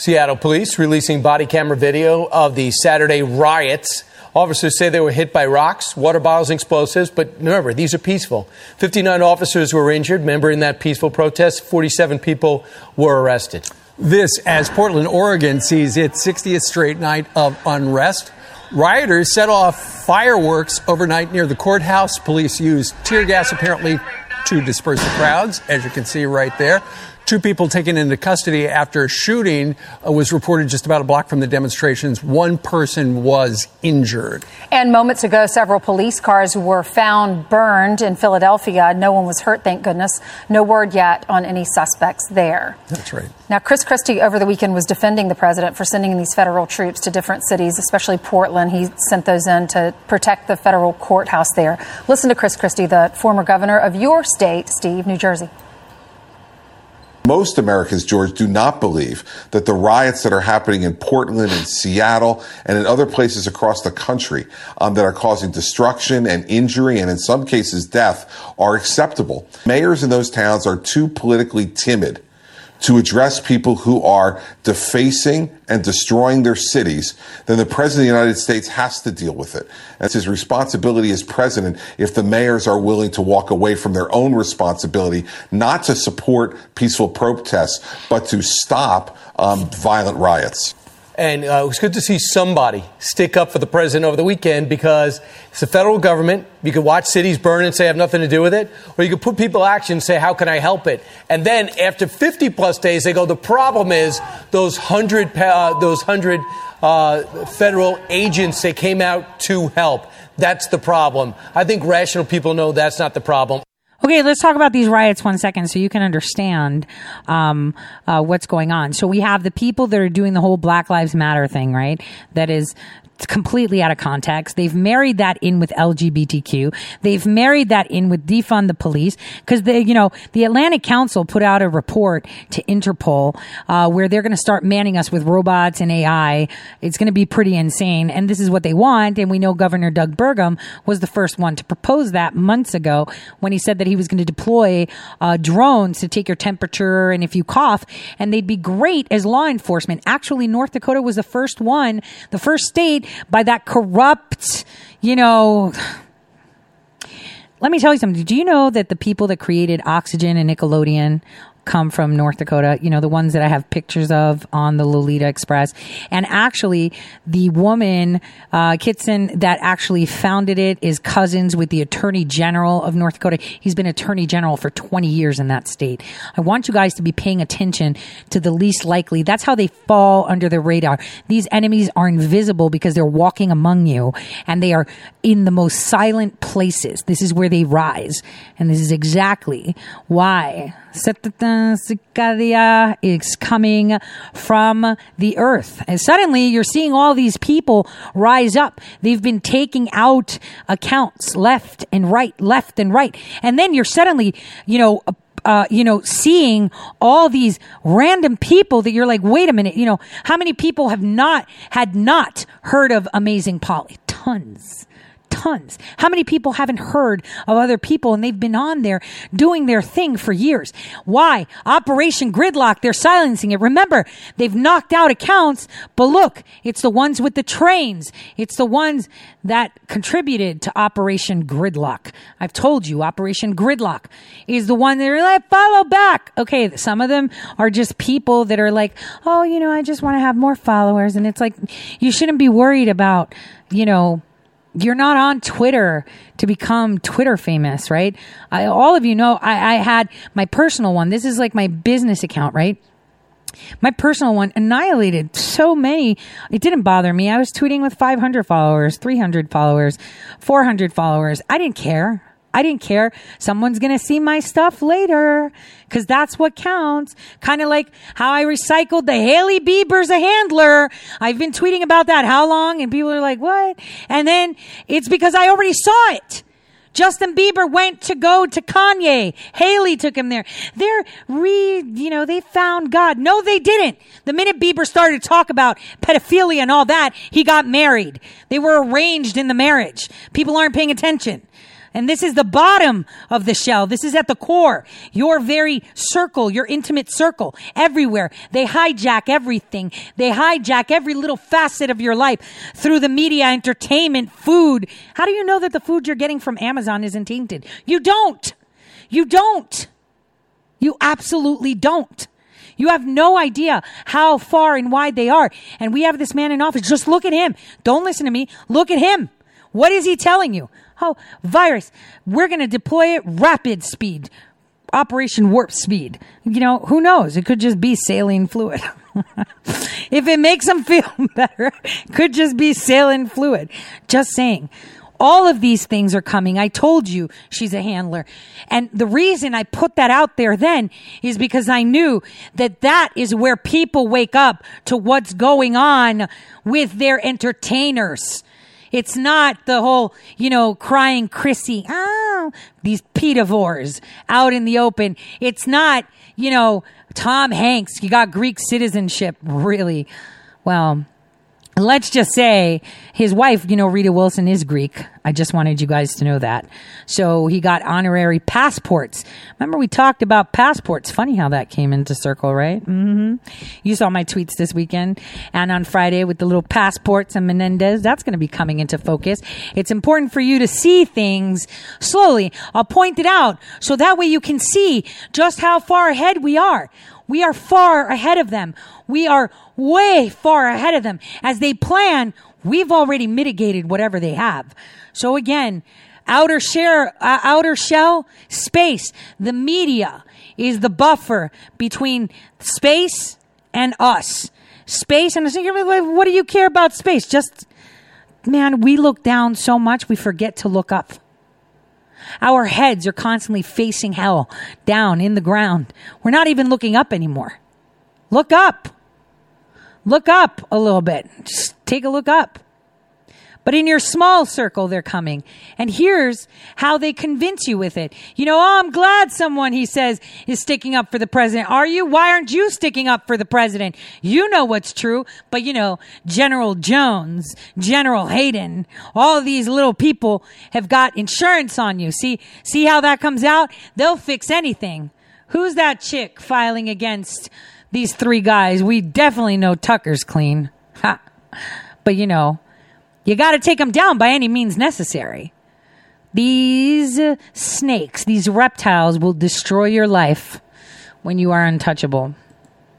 Seattle police releasing body camera video of the Saturday riots. Officers say they were hit by rocks, water bottles, and explosives, but remember, these are peaceful. 59 officers were injured. Remember, in that peaceful protest, 47 people were arrested. This as Portland, Oregon sees its 60th straight night of unrest. Rioters set off fireworks overnight near the courthouse. Police used tear gas apparently to disperse the crowds, as you can see right there. Two people taken into custody after a shooting uh, was reported just about a block from the demonstrations. One person was injured. And moments ago, several police cars were found burned in Philadelphia. No one was hurt, thank goodness. No word yet on any suspects there. That's right. Now, Chris Christie over the weekend was defending the president for sending these federal troops to different cities, especially Portland. He sent those in to protect the federal courthouse there. Listen to Chris Christie, the former governor of your state, Steve, New Jersey. Most Americans, George, do not believe that the riots that are happening in Portland and Seattle and in other places across the country um, that are causing destruction and injury and in some cases death are acceptable. Mayors in those towns are too politically timid to address people who are defacing and destroying their cities, then the President of the United States has to deal with it. That's his responsibility as President if the mayors are willing to walk away from their own responsibility, not to support peaceful protests, but to stop um, violent riots. And uh, it was good to see somebody stick up for the president over the weekend because it's the federal government. You could watch cities burn and say I have nothing to do with it, or you could put people action and say how can I help it? And then after 50 plus days, they go the problem is those hundred uh, those hundred uh, federal agents they came out to help. That's the problem. I think rational people know that's not the problem. Okay, let's talk about these riots one second so you can understand um, uh, what's going on. So we have the people that are doing the whole Black Lives Matter thing, right? That is completely out of context. They've married that in with LGBTQ. They've married that in with defund the police because they, you know, the Atlantic Council put out a report to Interpol uh, where they're going to start manning us with robots and AI. It's going to be pretty insane, and this is what they want. And we know Governor Doug Burgum was the first one to propose that months ago when he said that he was going to deploy uh, drones to take your temperature and if you cough, and they'd be great as law enforcement. Actually, North Dakota was the first one, the first state by that corrupt, you know. Let me tell you something. Do you know that the people that created Oxygen and Nickelodeon come from North Dakota, you know, the ones that I have pictures of on the Lolita Express. And actually, the woman, uh, Kitson, that actually founded it is cousins with the Attorney General of North Dakota. He's been Attorney General for 20 years in that state. I want you guys to be paying attention to the least likely. That's how they fall under the radar. These enemies are invisible because they're walking among you and they are in the most silent places. This is where they rise. And this is exactly why Is coming from the earth. And suddenly you're seeing all these people rise up. They've been taking out accounts left and right, left and right. And then you're suddenly, you know, uh, you know, seeing all these random people that you're like, wait a minute, you know, how many people have not had not heard of Amazing Polly? Tons tons. How many people haven't heard of other people and they've been on there doing their thing for years? Why? Operation Gridlock, they're silencing it. Remember, they've knocked out accounts, but look, it's the ones with the trains. It's the ones that contributed to Operation Gridlock. I've told you, Operation Gridlock is the one that are like, follow back. Okay, some of them are just people that are like, oh, you know, I just want to have more followers. And it's like, you shouldn't be worried about, you know, you're not on Twitter to become Twitter famous, right? I, all of you know I, I had my personal one. This is like my business account, right? My personal one annihilated so many. It didn't bother me. I was tweeting with 500 followers, 300 followers, 400 followers. I didn't care. I didn't care. Someone's going to see my stuff later because that's what counts. Kind of like how I recycled the Hailey Bieber's a handler. I've been tweeting about that how long? And people are like, what? And then it's because I already saw it. Justin Bieber went to go to Kanye. Hailey took him there. They're re, you know, they found God. No, they didn't. The minute Bieber started to talk about pedophilia and all that, he got married. They were arranged in the marriage. People aren't paying attention. And this is the bottom of the shell. This is at the core. Your very circle, your intimate circle, everywhere. They hijack everything. They hijack every little facet of your life through the media, entertainment, food. How do you know that the food you're getting from Amazon isn't tainted? You don't. You don't. You absolutely don't. You have no idea how far and wide they are. And we have this man in office. Just look at him. Don't listen to me. Look at him. What is he telling you? Oh, virus. We're going to deploy it rapid speed. Operation Warp Speed. You know, who knows? It could just be saline fluid. if it makes them feel better, could just be saline fluid. Just saying. All of these things are coming. I told you she's a handler. And the reason I put that out there then is because I knew that that is where people wake up to what's going on with their entertainers. It's not the whole, you know, crying Chrissy, oh, these pedivores out in the open. It's not, you know, Tom Hanks, you got Greek citizenship, really. Well, let's just say his wife, you know, Rita Wilson is Greek. I just wanted you guys to know that. So he got honorary passports. Remember we talked about passports. Funny how that came into circle, right? Mm-hmm. You saw my tweets this weekend and on Friday with the little passports and Menendez. That's going to be coming into focus. It's important for you to see things slowly. I'll point it out so that way you can see just how far ahead we are. We are far ahead of them. We are way far ahead of them. As they plan, we've already mitigated whatever they have. So again, outer share, uh, outer shell, space, the media is the buffer between space and us. Space and what do you care about space? Just, man, we look down so much we forget to look up. Our heads are constantly facing hell down in the ground. We're not even looking up anymore. Look up. Look up a little bit. Just take a look up. But in your small circle, they're coming. And here's how they convince you with it. You know, oh, I'm glad someone, he says, is sticking up for the president. Are you? Why aren't you sticking up for the president? You know what's true. But you know, General Jones, General Hayden, all these little people have got insurance on you. See, see how that comes out? They'll fix anything. Who's that chick filing against these three guys? We definitely know Tucker's clean. Ha. But you know, you got to take them down by any means necessary. These snakes, these reptiles will destroy your life when you are untouchable.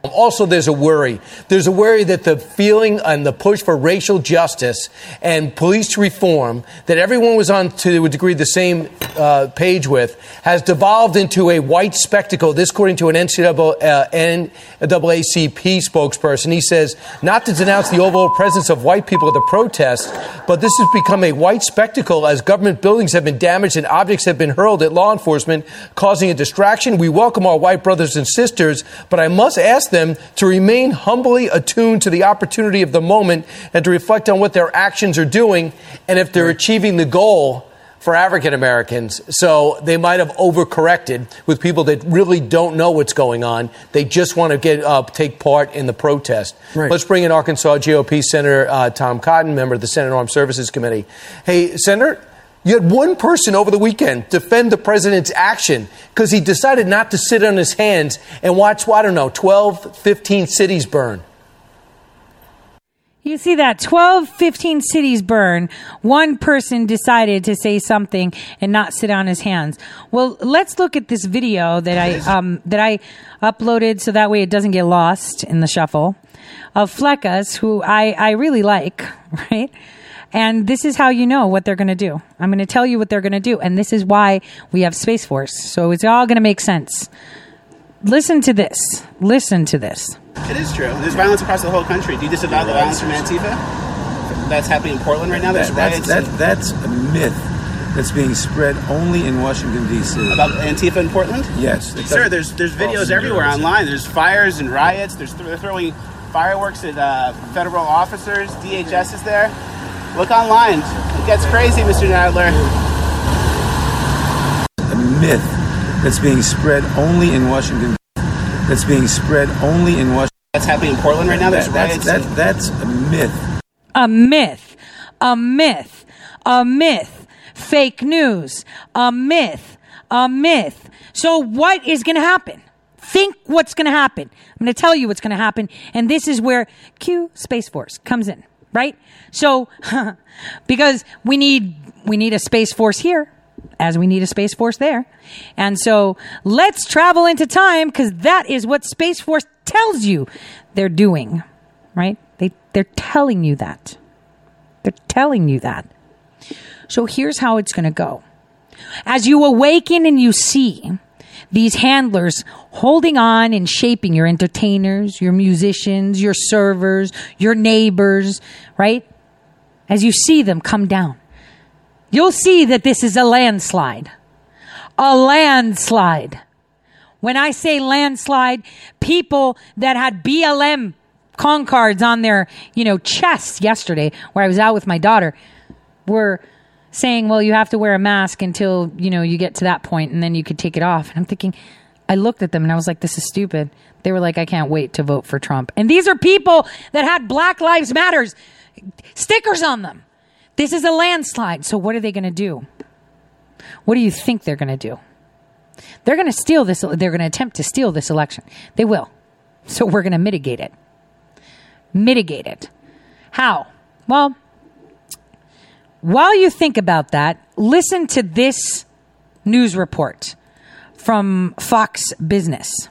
Also, there's a worry. There's a worry that the feeling and the push for racial justice and police reform that everyone was on to a degree the same uh, page with has devolved into a white spectacle. This, according to an NCAA, uh, NAACP spokesperson, he says not to denounce the overall presence of white people at the protests, but this has become a white spectacle as government buildings have been damaged and objects have been hurled at law enforcement, causing a distraction. We welcome our white brothers and sisters, but I must ask them to remain humbly attuned to the opportunity of the moment and to reflect on what their actions are doing and if they're achieving the goal for African Americans. So they might have overcorrected with people that really don't know what's going on. They just want to get uh, take part in the protest. Right. Let's bring in Arkansas GOP Senator uh, Tom Cotton, member of the Senate Armed Services Committee. Hey, Senator. You had one person over the weekend defend the president's action because he decided not to sit on his hands and watch, well, I don't know, 12, 15 cities burn. You see that 12, 15 cities burn. One person decided to say something and not sit on his hands. Well, let's look at this video that I um, that I uploaded so that way it doesn't get lost in the shuffle of Fleccas, who I I really like, right? And this is how you know what they're going to do. I'm going to tell you what they're going to do, and this is why we have Space Force. So it's all going to make sense. Listen to this. Listen to this. It is true. There's violence across the whole country. Do you disavow the violence from Antifa? That's happening in Portland right now. There's That- riots that's, that, that's a myth that's being spread only in Washington, D.C. about Antifa in Portland. Yes. Sir, there's there's videos false everywhere narrative. online. There's fires and riots. There's they're throwing fireworks at uh, federal officers. DHS is there. Look online. It gets crazy, Mr. Nadler. a myth that's being spread only in Washington. That's being spread only in Washington. That's happening in Portland right now. There's That- riots. that's, that, that's a myth. a myth, a myth, a myth, fake news, a myth, a myth. So, what is going to happen? Think what's going to happen. I'm going to tell you what's going to happen. And this is where Q Space Force comes in, right? So, because we need, we need a Space Force here as we need a Space Force there. And so let's travel into time because that is what Space Force tells you they're doing, right? They, they're telling you that. They're telling you that. So here's how it's going to go. As you awaken and you see these handlers holding on and shaping your entertainers, your musicians, your servers, your neighbors, right? As you see them come down, you'll see that this is a landslide. A landslide. When I say landslide, people that had BLM con cards on their, you know, chests yesterday, where I was out with my daughter, were saying, well, you have to wear a mask until, you know, you get to that point and then you could take it off. And I'm thinking, I looked at them and I was like, this is stupid. They were like, I can't wait to vote for Trump. And these are people that had Black Lives Matters stickers on them. This is a landslide. So what are they going to do? What do you think they're going to do? They're going to steal this. They're going to attempt to steal this election. They will. So we're going to mitigate it. Mitigate it. How? Well, while you think about that, listen to this news report from Fox Business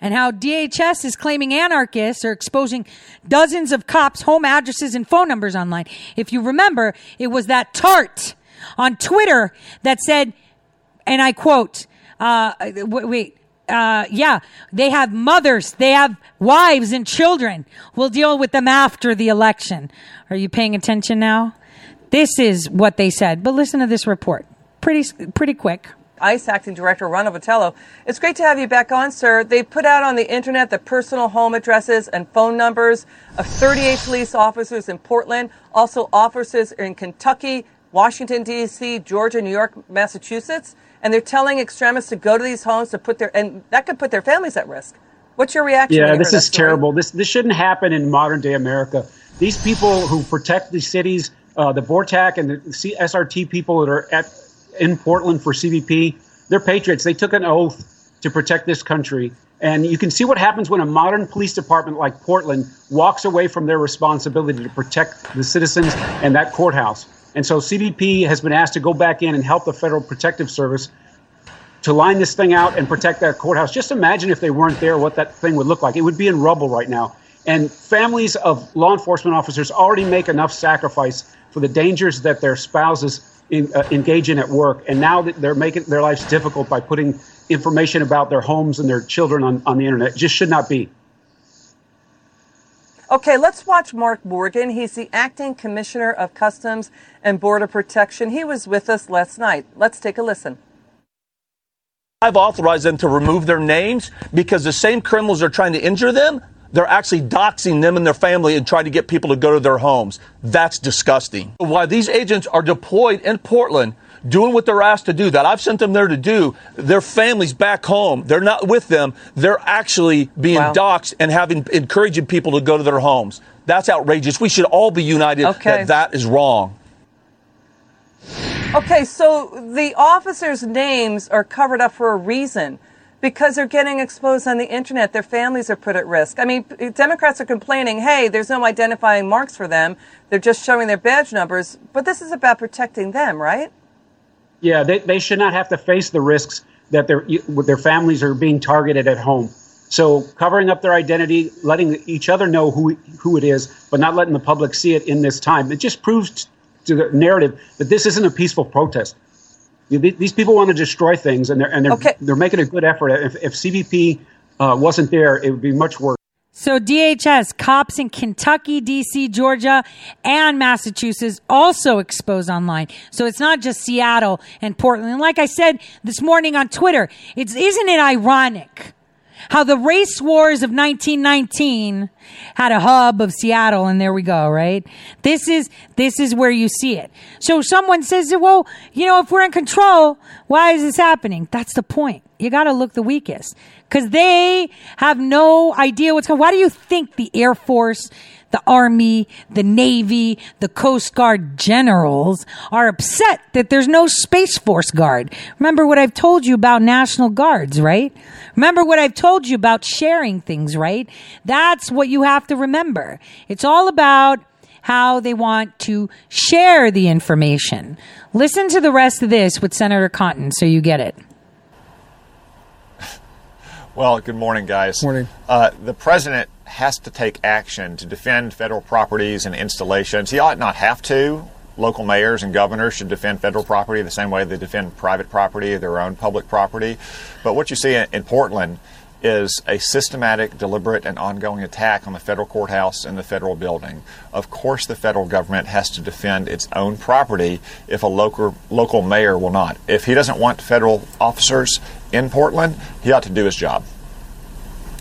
and how DHS is claiming anarchists are exposing dozens of cops' home addresses and phone numbers online. If you remember, it was that tart on Twitter that said, and I quote, uh, w- wait, uh, yeah, they have mothers, they have wives and children. We'll deal with them after the election. Are you paying attention now? This is what they said. But listen to this report. Pretty, pretty quick. ICE Acting Director Ron Vitiello. It's great to have you back on, sir. They've put out on the internet the personal home addresses and phone numbers of 38 police officers in Portland, also officers in Kentucky, Washington, D.C., Georgia, New York, Massachusetts. And they're telling extremists to go to these homes to put their, and that could put their families at risk. What's your reaction? Yeah, you this heard that is story? terrible. This this shouldn't happen in modern day America. These people who protect these cities, uh, the BORTAC and the SRT people that are at in Portland for CBP, they're patriots. They took an oath to protect this country. And you can see what happens when a modern police department like Portland walks away from their responsibility to protect the citizens and that courthouse. And so CBP has been asked to go back in and help the Federal Protective Service to line this thing out and protect that courthouse. Just imagine if they weren't there, what that thing would look like. It would be in rubble right now. And families of law enforcement officers already make enough sacrifice for the dangers that their spouses in, uh, engage in at work. And now that they're making their lives difficult by putting information about their homes and their children on, on the internet. It just should not be. Okay, let's watch Mark Morgan. He's the acting commissioner of Customs and Border Protection. He was with us last night. Let's take a listen. I've authorized them to remove their names because the same criminals are trying to injure them they're actually doxing them and their family and trying to get people to go to their homes. That's disgusting. While these agents are deployed in Portland, doing what they're asked to do, that I've sent them there to do, their families back home, they're not with them. They're actually being wow. doxxed and having encouraging people to go to their homes. That's outrageous. We should all be united okay. that that is wrong. Okay, so the officers' names are covered up for a reason because they're getting exposed on the internet. Their families are put at risk. I mean, Democrats are complaining, hey, there's no identifying marks for them. They're just showing their badge numbers. But this is about protecting them, right? Yeah, they, they should not have to face the risks that their, their families are being targeted at home. So covering up their identity, letting each other know who, who it is, but not letting the public see it in this time, it just proves to the narrative that this isn't a peaceful protest. These people want to destroy things, and they're and they're okay. they're making a good effort. If, if CBP uh, wasn't there, it would be much worse. So DHS cops in Kentucky, DC, Georgia, and Massachusetts also exposed online. So it's not just Seattle and Portland. And like I said this morning on Twitter, it's isn't it ironic how the race wars of 1919 had a hub of Seattle and there we go, right? This is, this is where you see it. So someone says, well, you know, if we're in control, why is this happening? That's the point. You got to look the weakest because they have no idea what's going. Why do you think the Air Force the Army, the Navy, the Coast Guard generals are upset that there's no Space Force Guard. Remember what I've told you about National Guards, right? Remember what I've told you about sharing things, right? That's what you have to remember. It's all about how they want to share the information. Listen to the rest of this with Senator Cotton so you get it. Well, good morning, guys. Morning. Uh, the president has to take action to defend federal properties and installations. He ought not have to. Local mayors and governors should defend federal property the same way they defend private property, their own public property. But what you see in, in Portland is a systematic, deliberate, and ongoing attack on the federal courthouse and the federal building. Of course, the federal government has to defend its own property if a local, local mayor will not. If he doesn't want federal officers in Portland, he ought to do his job.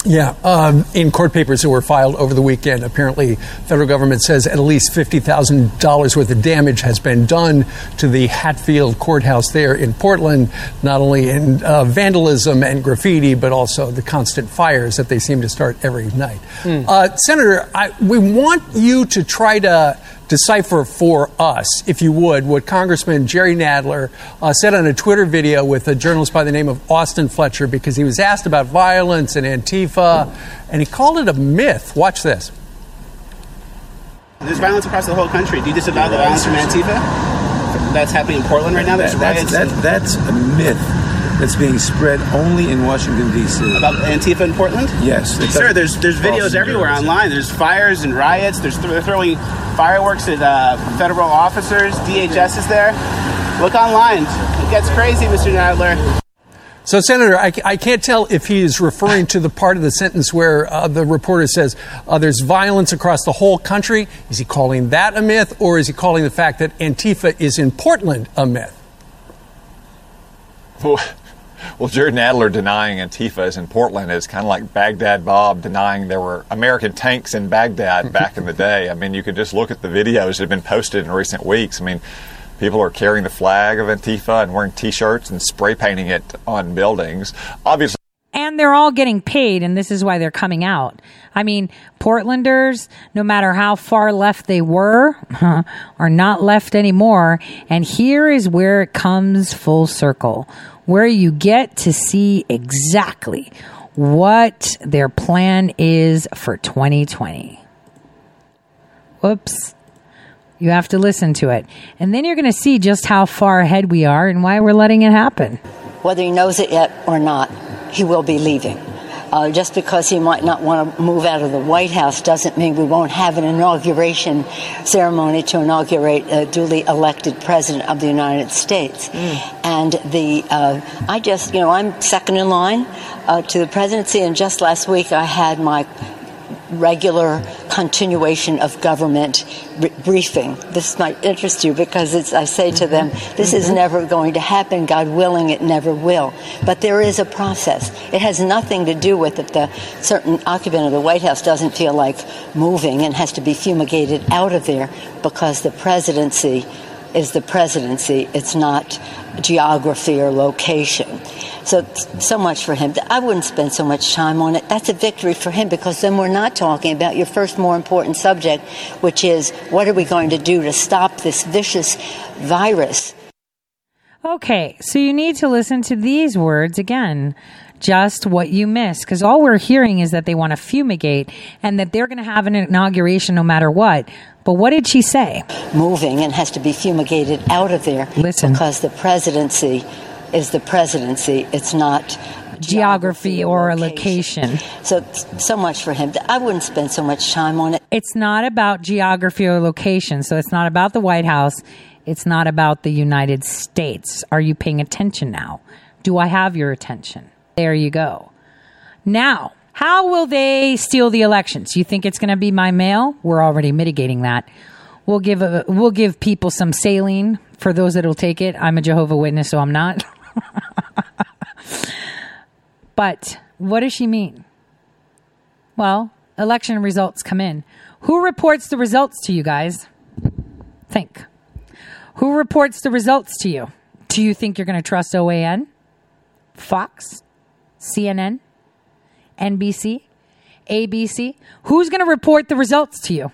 Yeah, um, in court papers that were filed over the weekend, apparently federal government says at least fifty thousand dollars worth of damage has been done to the Hatfield courthouse there in Portland, not only in uh, vandalism and graffiti, but also the constant fires that they seem to start every night. Mm. Uh, Senator, I, we want you to try to decipher for us, if you would, what Congressman Jerry Nadler uh, said on a Twitter video with a journalist by the name of Austin Fletcher because he was asked about violence and Antifa, and he called it a myth. Watch this. There's violence across the whole country. Do you disavow the violence from Antifa? That's happening in Portland right now. There's that, riots. That's, that's a myth that's being spread only in Washington D.C. About Antifa in Portland? Yes, sir. There's there's videos everywhere online. There's fires and riots. There's they're throwing fireworks at uh, federal officers. DHS is there. Look online. It gets crazy, Mr. Nadler. So, Senator, I, I, can't tell if he is referring to the part of the sentence where uh, the reporter says uh, there's violence across the whole country. Is he calling that a myth, or is he calling the fact that Antifa is in Portland a myth? Well, Jared Nadler denying Antifa is in Portland is kind of like Baghdad Bob denying there were American tanks in Baghdad back in the day. I mean, you could just look at the videos that have been posted in recent weeks. I mean, people are carrying the flag of Antifa and wearing T-shirts and spray painting it on buildings. Obviously. And they're all getting paid, and this is why they're coming out. I mean, Portlanders, no matter how far left they were, are not left anymore. And here is where it comes full circle where you get to see exactly what their plan is for 2020. Whoops. You have to listen to it. And then you're going to see just how far ahead we are and why we're letting it happen. Whether he knows it yet or not, he will be leaving. Uh, just because he might not want to move out of the White House doesn't mean we won't have an inauguration ceremony to inaugurate a duly elected president of the United States. Mm. And the uh, I just you know I'm second in line uh, to the presidency, and just last week I had my regular continuation of government br- briefing. This might interest you because it's, I say to them, this is mm-hmm. never going to happen. God willing, it never will. But there is a process. It has nothing to do with if the certain occupant of the White House doesn't feel like moving and has to be fumigated out of there because the presidency is the presidency. It's not geography or location. So, so much for him. I wouldn't spend so much time on it. That's a victory for him because then we're not talking about your first more important subject, which is what are we going to do to stop this vicious virus? Okay, so you need to listen to these words again. Just what you miss because all we're hearing is that they want to fumigate and that they're going to have an inauguration no matter what. But what did she say? Moving and has to be fumigated out of there. Listen. Because the presidency is the presidency. It's not geography or a location. So, so much for him. I wouldn't spend so much time on it. It's not about geography or location. So it's not about the White House. It's not about the United States. Are you paying attention now? Do I have your attention? There you go. Now, how will they steal the elections? You think it's going to be my mail? We're already mitigating that. We'll give a, we'll give people some saline for those that'll take it. I'm a Jehovah Witness, so I'm not. but what does she mean? Well, election results come in. Who reports the results to you guys? Think. Who reports the results to you? Do you think you're going to trust OAN? Fox? CNN? NBC? ABC? Who's going to report the results to you?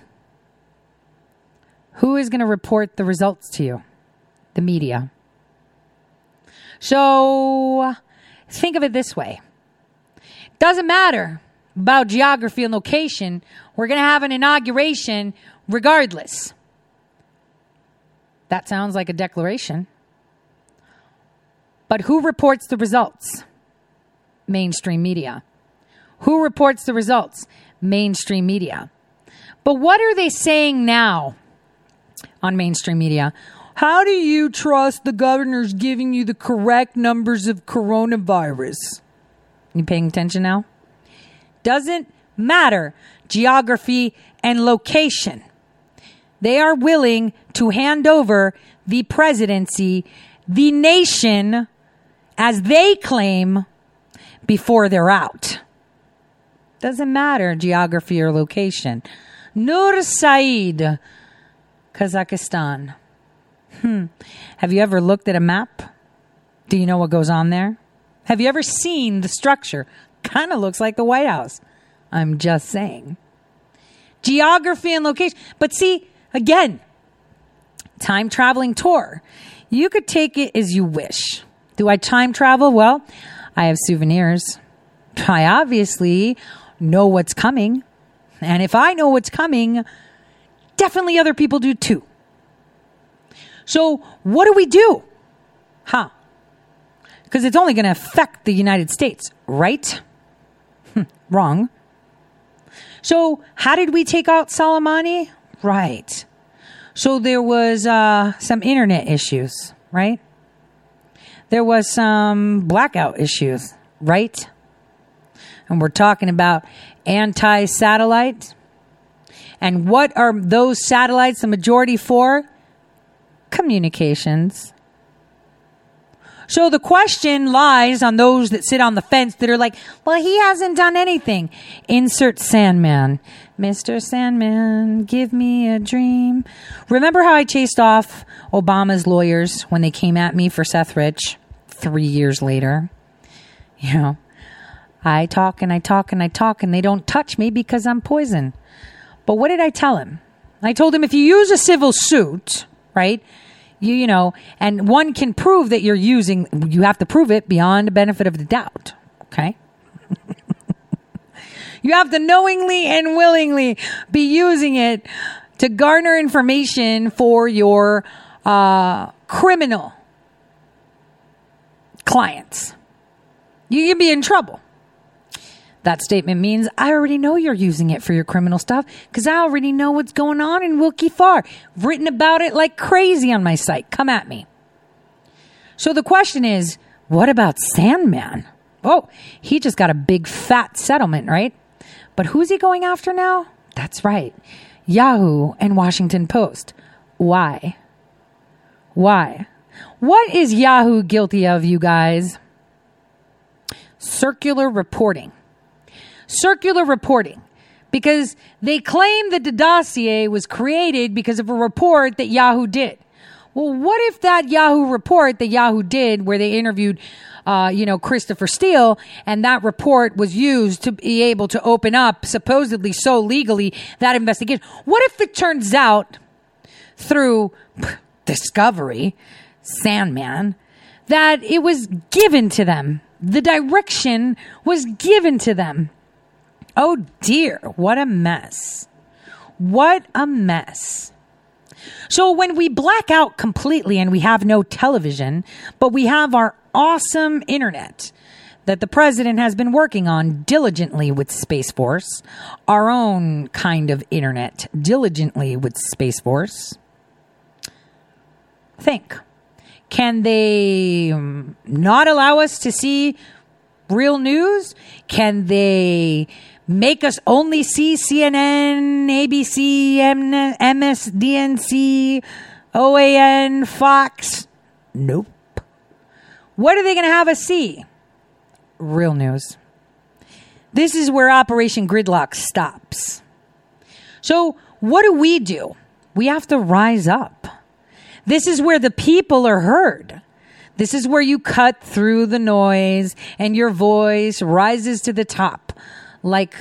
Who is going to report the results to you? The media. So think of it this way. Doesn't matter about geography and location. We're going to have an inauguration regardless. That sounds like a declaration. But who reports the results? Mainstream media. Who reports the results? Mainstream media. But what are they saying now on mainstream media? How do you trust the governor's giving you the correct numbers of coronavirus? You paying attention now? Doesn't matter geography and location. They are willing to hand over the presidency, the nation, as they claim, before they're out. Doesn't matter geography or location. Nur-Sultan, Kazakhstan. Hmm. Have you ever looked at a map? Do you know what goes on there? Have you ever seen the structure? Kind of looks like the White House. I'm just saying. Geography and location. But see, again, time traveling tour. You could take it as you wish. Do I time travel? Well, I have souvenirs. I obviously know what's coming. And if I know what's coming, definitely other people do too. So, what do we do? Huh? Because it's only going to affect the United States, right? Wrong. So, how did we take out Soleimani? Right. So, there was uh, some internet issues, right? There was some blackout issues, right? And we're talking about anti satellite. And what are those satellites the majority for? Communications. So the question lies on those that sit on the fence that are like, well, he hasn't done anything. Insert Sandmann. Mr. Sandman, give me a dream. Remember how I chased off Obama's lawyers when they came at me for Seth Rich three years later? You know, I talk and I talk and I talk and they don't touch me because I'm poison. But what did I tell him? I told him if you use a civil suit, right? You, you know, and one can prove that you're using, you have to prove it beyond the benefit of the doubt. Okay. you have to knowingly and willingly be using it to garner information for your uh, criminal clients. You can be in trouble. That statement means I already know you're using it for your criminal stuff because I already know what's going on in Willkie Farr. Written about it like crazy on my site. Come at me. So the question is, what about Sandmann? Oh, he just got a big fat settlement, right? But who's he going after now? That's right. Yahoo and Washington Post. Why? Why? What is Yahoo guilty of, you guys? Circular reporting. Circular reporting. Because they claim that the dossier was created because of a report that Yahoo did. Well, what if that Yahoo report that Yahoo did, where they interviewed, uh, you know, Christopher Steele, and that report was used to be able to open up, supposedly so legally, that investigation? What if it turns out through discovery, Sandmann, that it was given to them? The direction was given to them. Oh dear, what a mess. What a mess. So when we black out completely and we have no television, but we have our awesome internet that the president has been working on diligently with Space Force, our own kind of internet diligently with Space Force. Think. Can they um, not allow us to see real news? Can they make us only see CNN, ABC, MSDNC, OAN, Fox? Nope. What are they going to have us see? Real news. This is where Operation Gridlock stops. So, what do we do? We have to rise up. This is where the people are heard. This is where you cut through the noise and your voice rises to the top like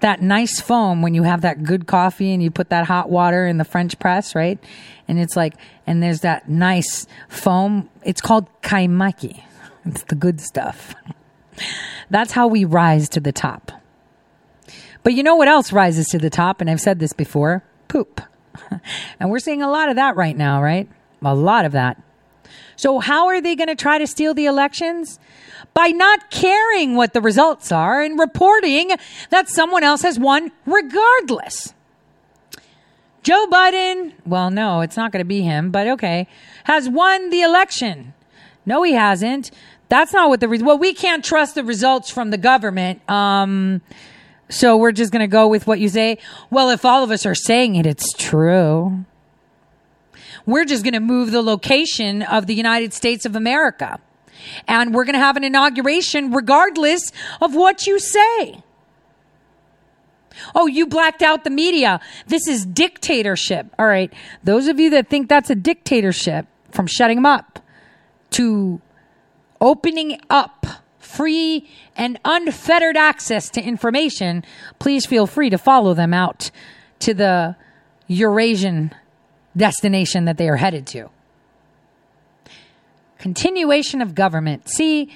that nice foam when you have that good coffee and you put that hot water in the French press, right? And it's like, and there's that nice foam. It's called kaimaki. It's the good stuff. That's how we rise to the top. But you know what else rises to the top? And I've said this before poop. and we're seeing a lot of that right now, right? A lot of that. So, how are they going to try to steal the elections? By not caring what the results are and reporting that someone else has won regardless. Joe Biden, well, no, it's not going to be him, but okay, has won the election. No, he hasn't. That's not what the well. We can't trust the results from the government. Um, so we're just going to go with what you say. Well, if all of us are saying it, it's true. We're just going to move the location of the United States of America. And we're going to have an inauguration regardless of what you say. Oh, you blacked out the media. This is dictatorship. All right. Those of you that think that's a dictatorship, from shutting them up to opening up free and unfettered access to information, please feel free to follow them out to the Eurasian destination that they are headed to. Continuation of government. See,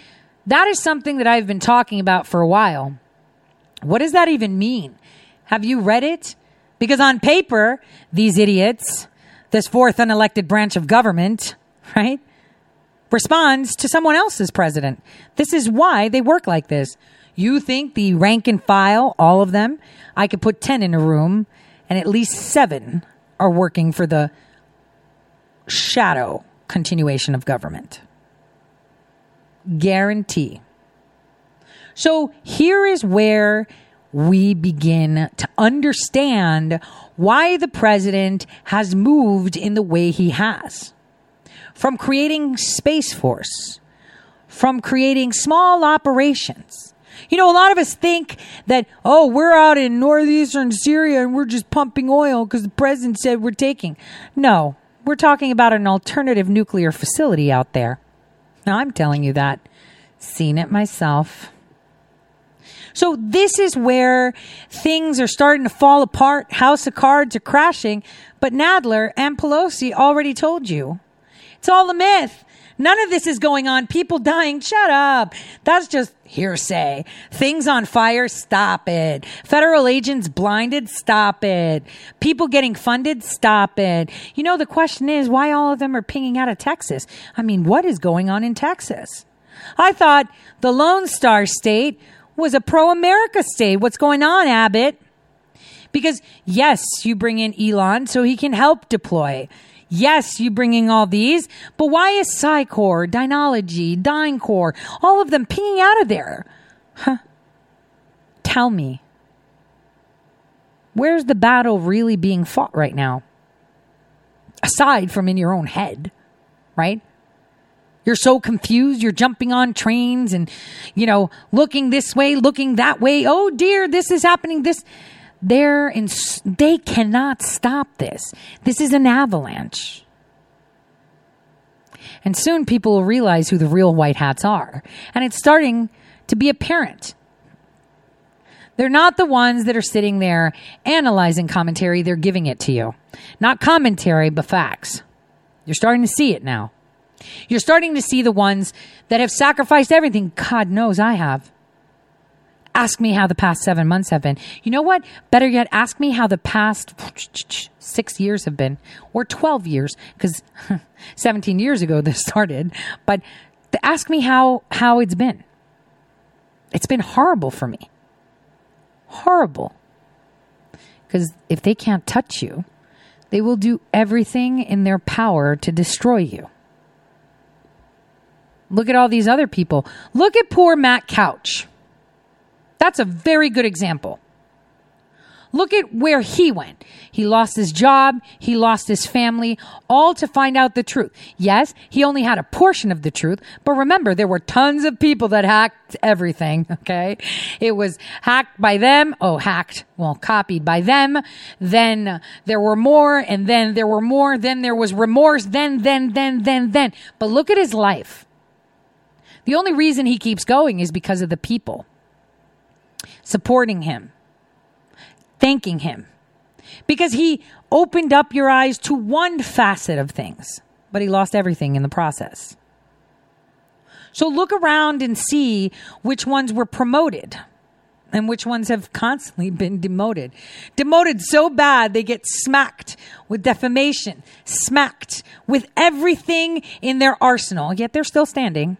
that is something that I've been talking about for a while. What does that even mean? Have you read it? Because on paper, these idiots, this fourth unelected branch of government, right, responds to someone else's president. This is why they work like this. You think the rank and file, all of them, I could put 10 in a room and at least seven are working for the shadow continuation of government. Guarantee. So here is where we begin to understand why the president has moved in the way he has. From creating Space Force, from creating small operations. You know, a lot of us think that, oh, we're out in northeastern Syria and we're just pumping oil because the president said we're taking. No, we're talking about an alternative nuclear facility out there. Now, I'm telling you that. Seen it myself. So this is where things are starting to fall apart. House of Cards are crashing. But Nadler and Pelosi already told you. It's all a myth. None of this is going on. People dying. Shut up. That's just hearsay. Things on fire. Stop it. Federal agents blinded. Stop it. People getting funded. Stop it. You know, the question is why all of them are pinging out of Texas. I mean, what is going on in Texas? I thought the Lone Star State was a pro America state. What's going on, Abbott? Because yes, you bring in Elon so he can help deploy. Yes, you bringing all these, but why is Psycor, Dynology, DynCorp, all of them pinging out of there? Huh? Tell me. Where's the battle really being fought right now? Aside from in your own head, right? You're so confused. You're jumping on trains and, you know, looking this way, looking that way. Oh dear, this is happening. This, they're in, they cannot stop this. This is an avalanche. And soon people will realize who the real white hats are. And it's starting to be apparent. They're not the ones that are sitting there analyzing commentary, they're giving it to you. Not commentary, but facts. You're starting to see it now. You're starting to see the ones that have sacrificed everything. God knows I have. Ask me how the past seven months have been. You know what? Better yet, ask me how the past six years have been, or 12 years, because 17 years ago this started. But ask me how, how it's been. It's been horrible for me. Horrible. Because if they can't touch you, they will do everything in their power to destroy you. Look at all these other people. Look at poor Matt Couch. That's a very good example. Look at where he went. He lost his job. He lost his family, all to find out the truth. Yes, he only had a portion of the truth, but remember, there were tons of people that hacked everything. Okay. It was hacked by them. Oh, hacked. Well, copied by them. Then there were more and then there were more. Then there was remorse. Then, then, then, then, then. But look at his life. The only reason he keeps going is because of the people supporting him, thanking him, because he opened up your eyes to one facet of things, but he lost everything in the process. So look around and see which ones were promoted and which ones have constantly been demoted. Demoted so bad they get smacked with defamation, smacked with everything in their arsenal, yet they're still standing.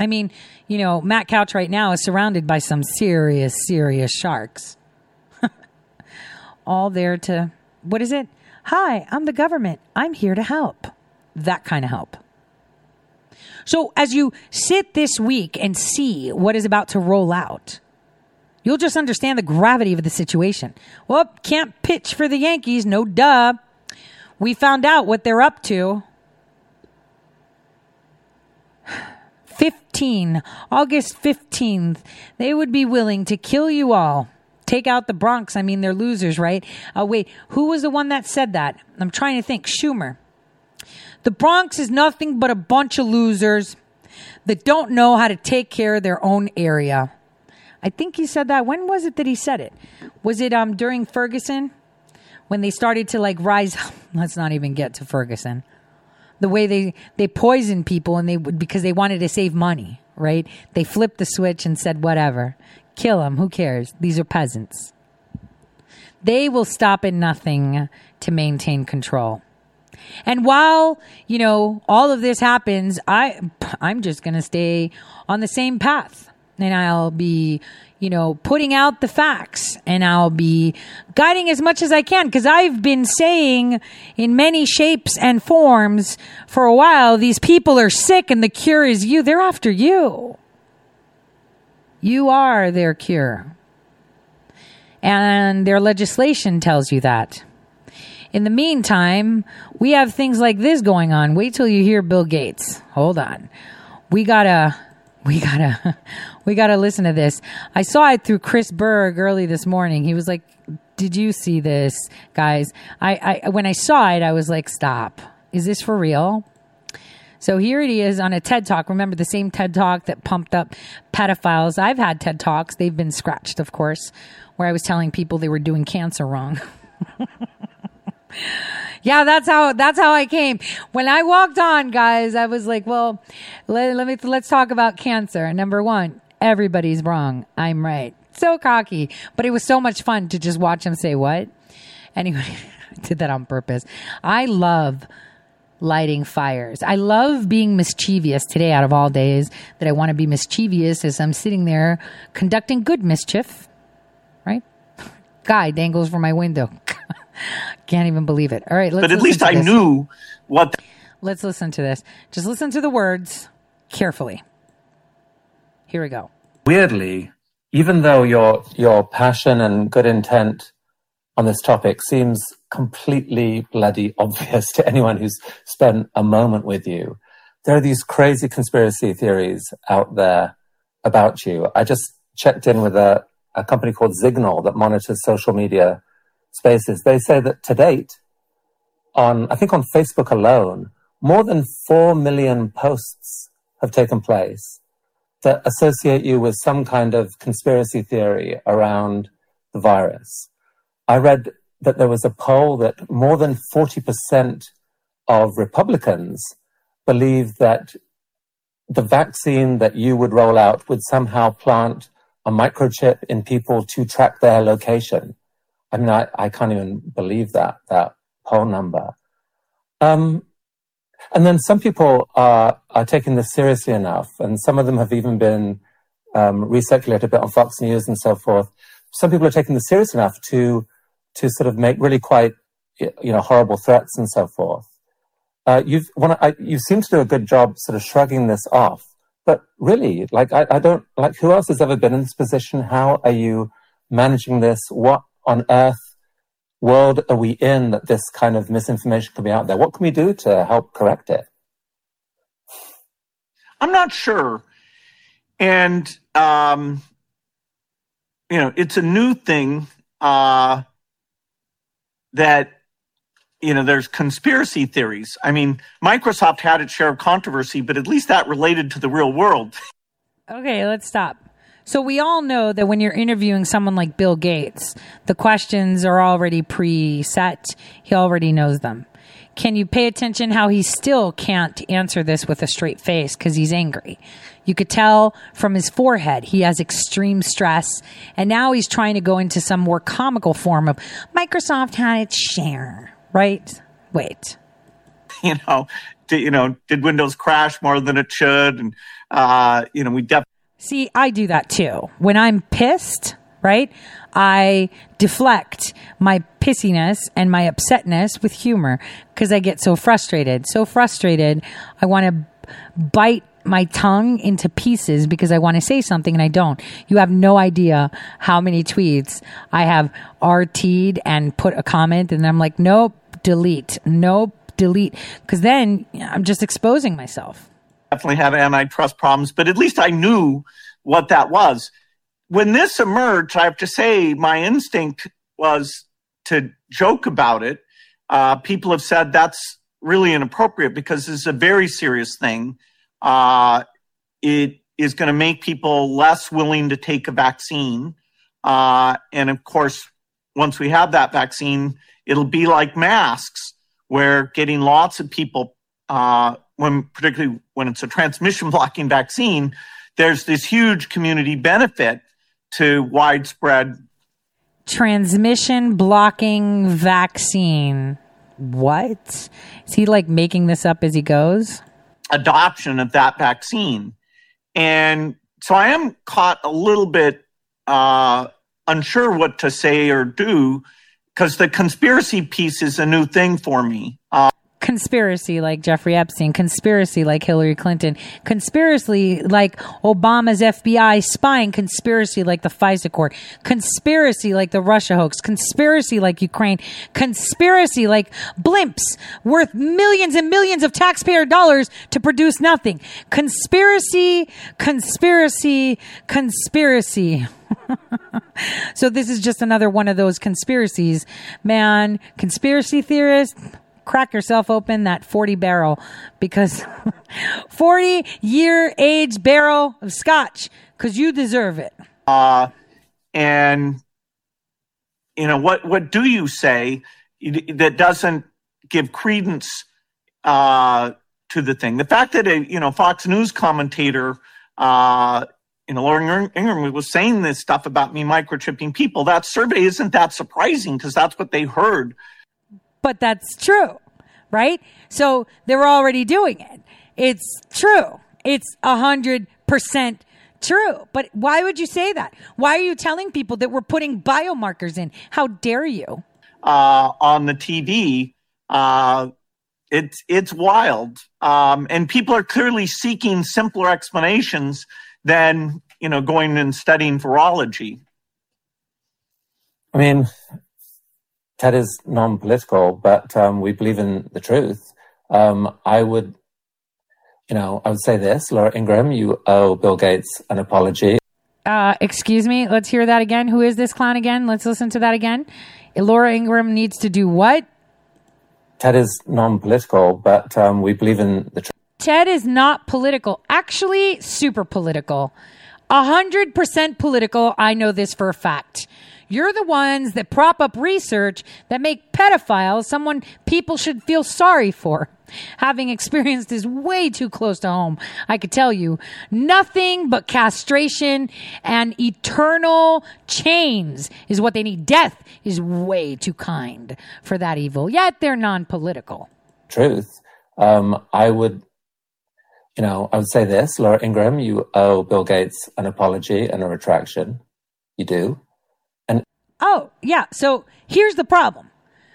I mean, you know, Matt Couch right now is surrounded by some serious, serious sharks. All there to, what is it? Hi, I'm the government. I'm here to help. That kind of help. So as you sit this week and see what is about to roll out, you'll just understand the gravity of the situation. Well, can't pitch for the Yankees. No duh. We found out what they're up to. 15, August 15th, they would be willing to kill you all. Take out the Bronx. I mean, they're losers, right? Oh, wait, who was the one that said that? I'm trying to think. Schumer. The Bronx is nothing but a bunch of losers that don't know how to take care of their own area. I think he said that. When was it that he said it? Was it um during Ferguson when they started to like rise? Let's not even get to Ferguson the way they they poisoned people and they would because they wanted to save money, right? They flipped the switch and said whatever. Kill them, who cares? These are peasants. They will stop at nothing to maintain control. And while, you know, all of this happens, I I'm just going to stay on the same path and I'll be, you know, putting out the facts and I'll be guiding as much as I can because I've been saying in many shapes and forms for a while these people are sick and the cure is you. They're after you. You are their cure. And their legislation tells you that. In the meantime, we have things like this going on. Wait till you hear Bill Gates. Hold on. We gotta we gotta we gotta listen to this i saw it through chris berg early this morning he was like did you see this guys i, I when i saw it i was like stop is this for real so here it is on a TED Talk. Remember the same TED Talk that pumped up pedophiles? I've had TED Talks. They've been scratched, of course, where I was telling people they were doing cancer wrong. yeah, that's how that's how I came. When I walked on, guys, I was like, well, let, let me let's talk about cancer. Number one, everybody's wrong. I'm right. So cocky, but it was so much fun to just watch him say what. Anyway, I did that on purpose. I love lighting fires. I love being mischievous today out of all days that I want to be mischievous as I'm sitting there conducting good mischief, right? Guy dangles from my window. Can't even believe it. All right, but at least I this. knew what. The- let's listen to this. Just listen to the words carefully. Here we go. Weirdly, even though your your passion and good intent on this topic seems completely bloody obvious to anyone who's spent a moment with you. There are these crazy conspiracy theories out there about you. I just checked in with a, a company called Zignal that monitors social media spaces. They say that to date, on I think on Facebook alone, more than four million posts have taken place that associate you with some kind of conspiracy theory around the virus. I read that there was a poll that more than 40% of Republicans believe that the vaccine that you would roll out would somehow plant a microchip in people to track their location. I mean, I, I can't even believe that, that poll number. Um, and then some people are, are taking this seriously enough, and some of them have even been um, recirculated a bit on Fox News and so forth. Some people are taking this serious enough to to sort of make really quite you know horrible threats and so forth. Uh, you've I, you seem to do a good job sort of shrugging this off, but really, like I, I don't like who else has ever been in this position. How are you managing this? What on earth world are we in that this kind of misinformation can be out there? What can we do to help correct it? I'm not sure. And, um, you know, it's a new thing uh, that, you know, there's conspiracy theories. I mean, Microsoft had its share of controversy, but at least that related to the real world. Okay, let's stop. So we all know that when you're interviewing someone like Bill Gates, the questions are already preset. He already knows them. Can you pay attention how he still can't answer this with a straight face because he's angry? You could tell from his forehead he has extreme stress, and now he's trying to go into some more comical form of Microsoft had its share, right? Wait. You know, did, you know, did Windows crash more than it should? And uh, you know, we definitely See, I do that too. When I'm pissed, right? I deflect my pissiness and my upsetness with humor because I get so frustrated. So frustrated, I want to bite my tongue into pieces because I want to say something and I don't. You have no idea how many tweets I have RT'd and put a comment and I'm like, nope, delete, nope, delete. Because then I'm just exposing myself definitely have antitrust problems, but at least I knew what that was. When this emerged, I have to say my instinct was to joke about it. Uh, people have said that's really inappropriate because it's a very serious thing. Uh, it is going to make people less willing to take a vaccine. Uh, and of course, once we have that vaccine, it'll be like masks, where getting lots of people uh, when particularly when it's a transmission blocking vaccine, there's this huge community benefit to widespread transmission blocking vaccine. What? Is he like making this up as he goes? Adoption of that vaccine. And so I am caught a little bit uh, unsure what to say or do because the conspiracy piece is a new thing for me. Uh, conspiracy like Jeffrey Epstein, conspiracy like Hillary Clinton, conspiracy like Obama's FBI spying, conspiracy like the FISA court, conspiracy like the Russia hoax, conspiracy like Ukraine, conspiracy like blimps worth millions and millions of taxpayer dollars to produce nothing. Conspiracy, conspiracy, conspiracy. so this is just another one of those conspiracies. Man, conspiracy theorists, crack yourself open that 40 barrel because 40 year age barrel of scotch because you deserve it. Uh, and, you know, what, what do you say that doesn't give credence uh, to the thing? The fact that a, you know, Fox News commentator, uh, you know, Laura Ingraham was saying this stuff about me microchipping people. That survey isn't that surprising because that's what they heard but that's true, right? So they're already doing it. It's true. It's a hundred percent true. But why would you say that? Why are you telling people that we're putting biomarkers in? How dare you? Uh, on the TV, uh, it's it's wild, um, and people are clearly seeking simpler explanations than you know going and studying virology. I mean, Ted is non-political, but um, we believe in the truth. Um, I would, you know, I would say this, Laura Ingraham, you owe Bill Gates an apology. Uh, excuse me. Let's hear that again. Who is this clown again? Let's listen to that again. Laura Ingraham needs to do what? Ted is non-political, but um, we believe in the truth. Ted is not political. Actually, super political. A hundred percent political. I know this for a fact. You're the ones that prop up research that make pedophiles someone people should feel sorry for. Having experienced this way too close to home, I could tell you nothing but castration and eternal chains is what they need. Death is way too kind for that evil, yet they're non political. Truth. Um, I would, you know, I would say this, Laura Ingraham, you owe Bill Gates an apology and a retraction. You do. Oh, yeah. So here's the problem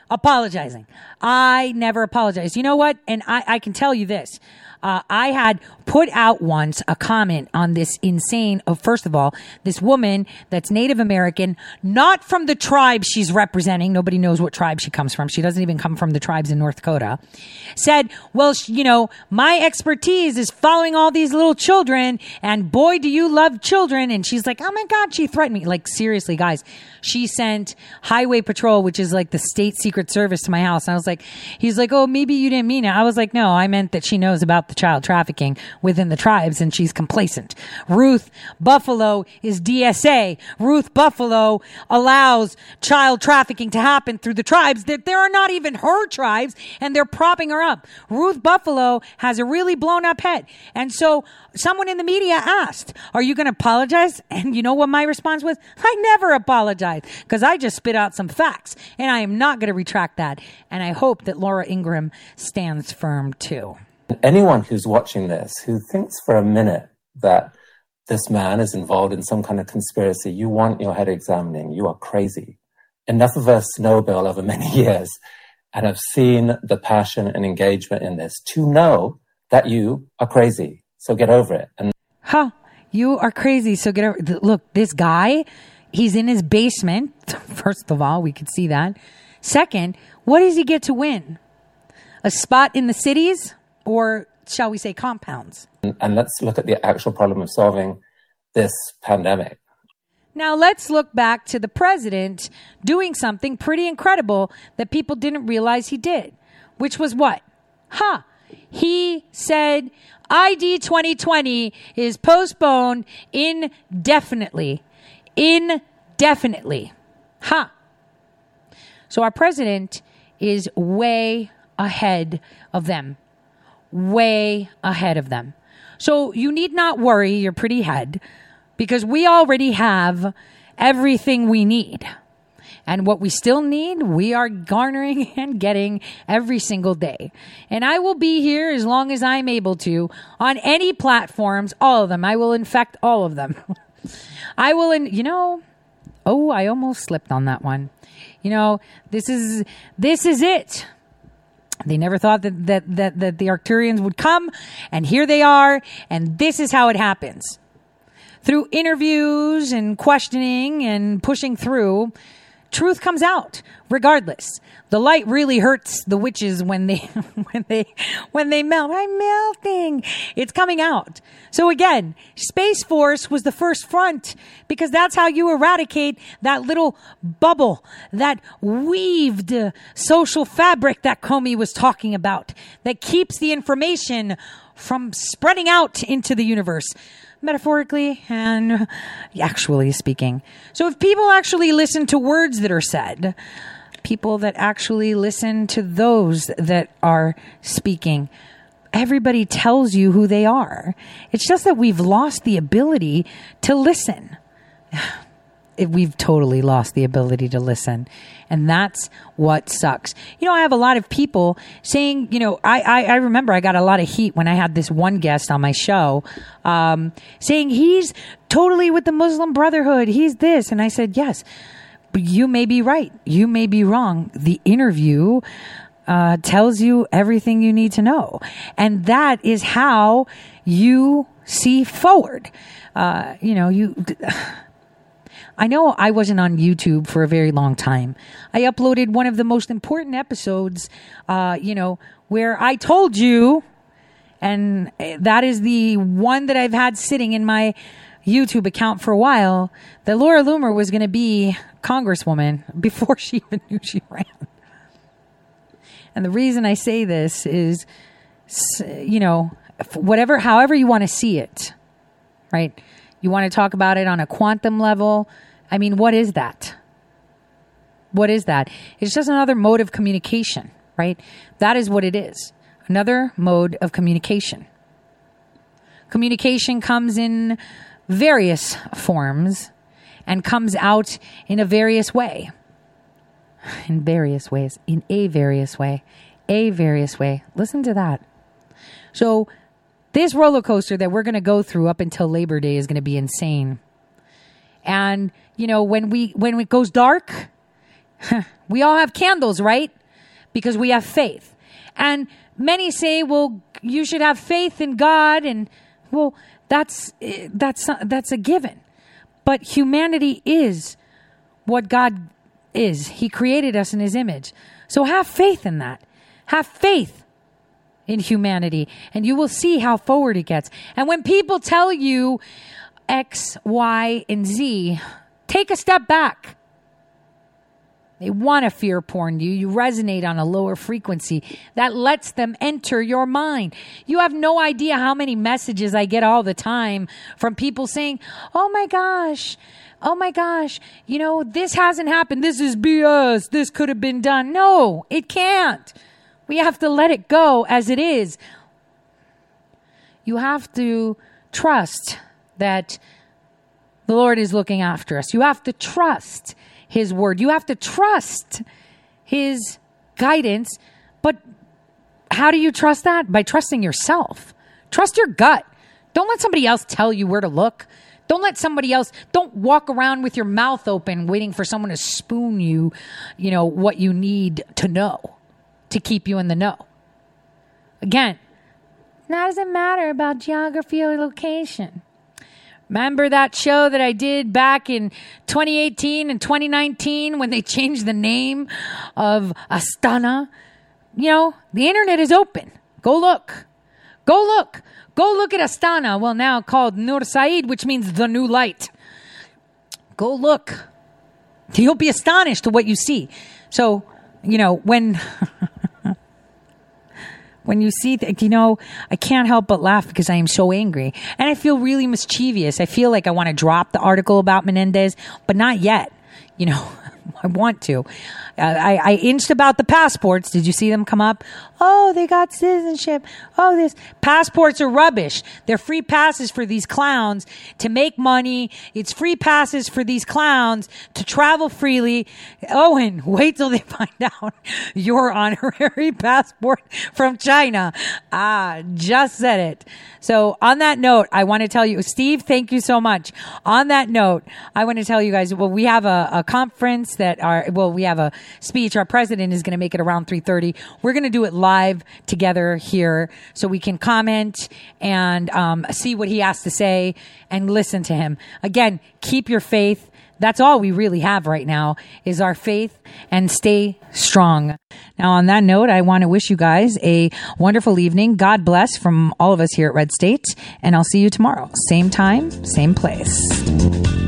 apologizing. I never apologize. You know what? And I, I can tell you this. Uh, I had put out once a comment on this insane, oh, first of all, this woman that's Native American, not from the tribe she's representing. Nobody knows what tribe she comes from. She doesn't even come from the tribes in North Dakota. Said, well, you know, my expertise is following all these little children and boy, do you love children. And she's like, oh my God, she threatened me. Like, seriously, guys, she sent Highway Patrol, which is like the state secret service to my house. And I was like, he's like, oh, maybe you didn't mean it. I was like, no, I meant that she knows about the child trafficking within the tribes and she's complacent. Ruth Buffalo is DSA. Ruth Buffalo allows child trafficking to happen through the tribes that there are not even her tribes and they're propping her up. Ruth Buffalo has a really blown up head. And so someone in the media asked, are you going to apologize? And you know what my response was? I never apologize because I just spit out some facts and I am not going to retract that. And I hope that Laura Ingraham stands firm too. Anyone who's watching this who thinks for a minute that this man is involved in some kind of conspiracy, you want your head examining. You are crazy. Enough of us know Bill over many years and have seen the passion and engagement in this to know that you are crazy. So get over it. And huh, you are crazy. So get over. Look, this guy, he's in his basement. First of all, we could see that. Second, what does he get to win? A spot in the cities? Or shall we say compounds? And let's look at the actual problem of solving this pandemic. Now let's look back to the president doing something pretty incredible that people didn't realize he did, which was what? Huh. He said ID 2020 is postponed indefinitely. Indefinitely. Huh. So our president is way ahead of them way ahead of them. So you need not worry your pretty head because we already have everything we need. And what we still need, we are garnering and getting every single day. And I will be here as long as I'm able to on any platforms, all of them. I will infect all of them. I will, in, you know, oh, I almost slipped on that one. You know, this is, this is it. They never thought that, that, that, that the Arcturians would come, and here they are, and this is how it happens. Through interviews and questioning and pushing through, truth comes out regardless. The light really hurts the witches when they when they when they melt. I'm melting. It's coming out. So again, Space Force was the first front because that's how you eradicate that little bubble, that weaved social fabric that Comey was talking about that keeps the information from spreading out into the universe metaphorically and actually speaking. So if people actually listen to words that are said, people that actually listen to those that are speaking, everybody tells you who they are. It's just that we've lost the ability to listen. We've totally lost the ability to listen. And that's what sucks. You know, I have a lot of people saying, you know, I, I, I remember I got a lot of heat when I had this one guest on my show, um, saying he's totally with the Muslim Brotherhood. He's this. And I said, yes, but you may be right. You may be wrong. The interview, uh, tells you everything you need to know. And that is how you see forward. Uh, you know, you, I know I wasn't on YouTube for a very long time. I uploaded one of the most important episodes, uh, you know, where I told you, and that is the one that I've had sitting in my YouTube account for a while, that Laura Loomer was going to be Congresswoman before she even knew she ran. And the reason I say this is, you know, whatever, however you want to see it, right? You want to talk about it on a quantum level. I mean, what is that? What is that? It's just another mode of communication, right? That is what it is. Another mode of communication. Communication comes in various forms and comes out in a various way in various ways, in a various way, a various way. Listen to that. So, this roller coaster that we're going to go through up until Labor Day is going to be insane. And, you know, when we when it goes dark, we all have candles, right? Because we have faith. And many say, "Well, you should have faith in God." And well, that's eh, that's that's a given. But humanity is what God is. He created us in his image. So have faith in that. Have faith in humanity and you will see how forward it gets. And when people tell you X, Y, and Z, take a step back. They want to fear porn you. You resonate on a lower frequency that lets them enter your mind. You have no idea how many messages I get all the time from people saying, Oh my gosh, oh my gosh, you know, this hasn't happened. This is BS. This could have been done. No, it can't. We have to let it go as it is. You have to trust that the Lord is looking after us. You have to trust His word. You have to trust His guidance. But how do you trust that? By trusting yourself. Trust your gut. Don't let somebody else tell you where to look. Don't let somebody else, don't walk around with your mouth open waiting for someone to spoon you, you know, what you need to know to keep you in the know. Again, now doesn't matter about geography or location. Remember that show that I did back in 2018 and 2019 when they changed the name of Astana? You know, the internet is open. Go look. Go look. Go look at Astana, well, now called Nur-Sultan, which means the new light. Go look. You'll be astonished to what you see. So, you know, when. when you see that, you know, I can't help but laugh because I am so angry. And I feel really mischievous. I feel like I want to drop the article about Menendez, but not yet. You know, I want to. Uh, I, I inched about the passports. Did you see them come up? Oh, they got citizenship. Oh, this passports are rubbish. They're free passes for these clowns to make money. It's free passes for these clowns to travel freely. Owen, wait till they find out your honorary passport from China. Ah, just said it. So on that note, I want to tell you, Steve, thank you so much. On that note, I want to tell you guys, well, we have a, a conference that are, well, we have a speech. Our president is going to make it around 3.30. We're going to do it live together here so we can comment and um, see what he has to say and listen to him. Again, keep your faith. That's all we really have right now is our faith and stay strong. Now, on that note, I want to wish you guys a wonderful evening. God bless from all of us here at Red State, and I'll see you tomorrow. Same time, same place.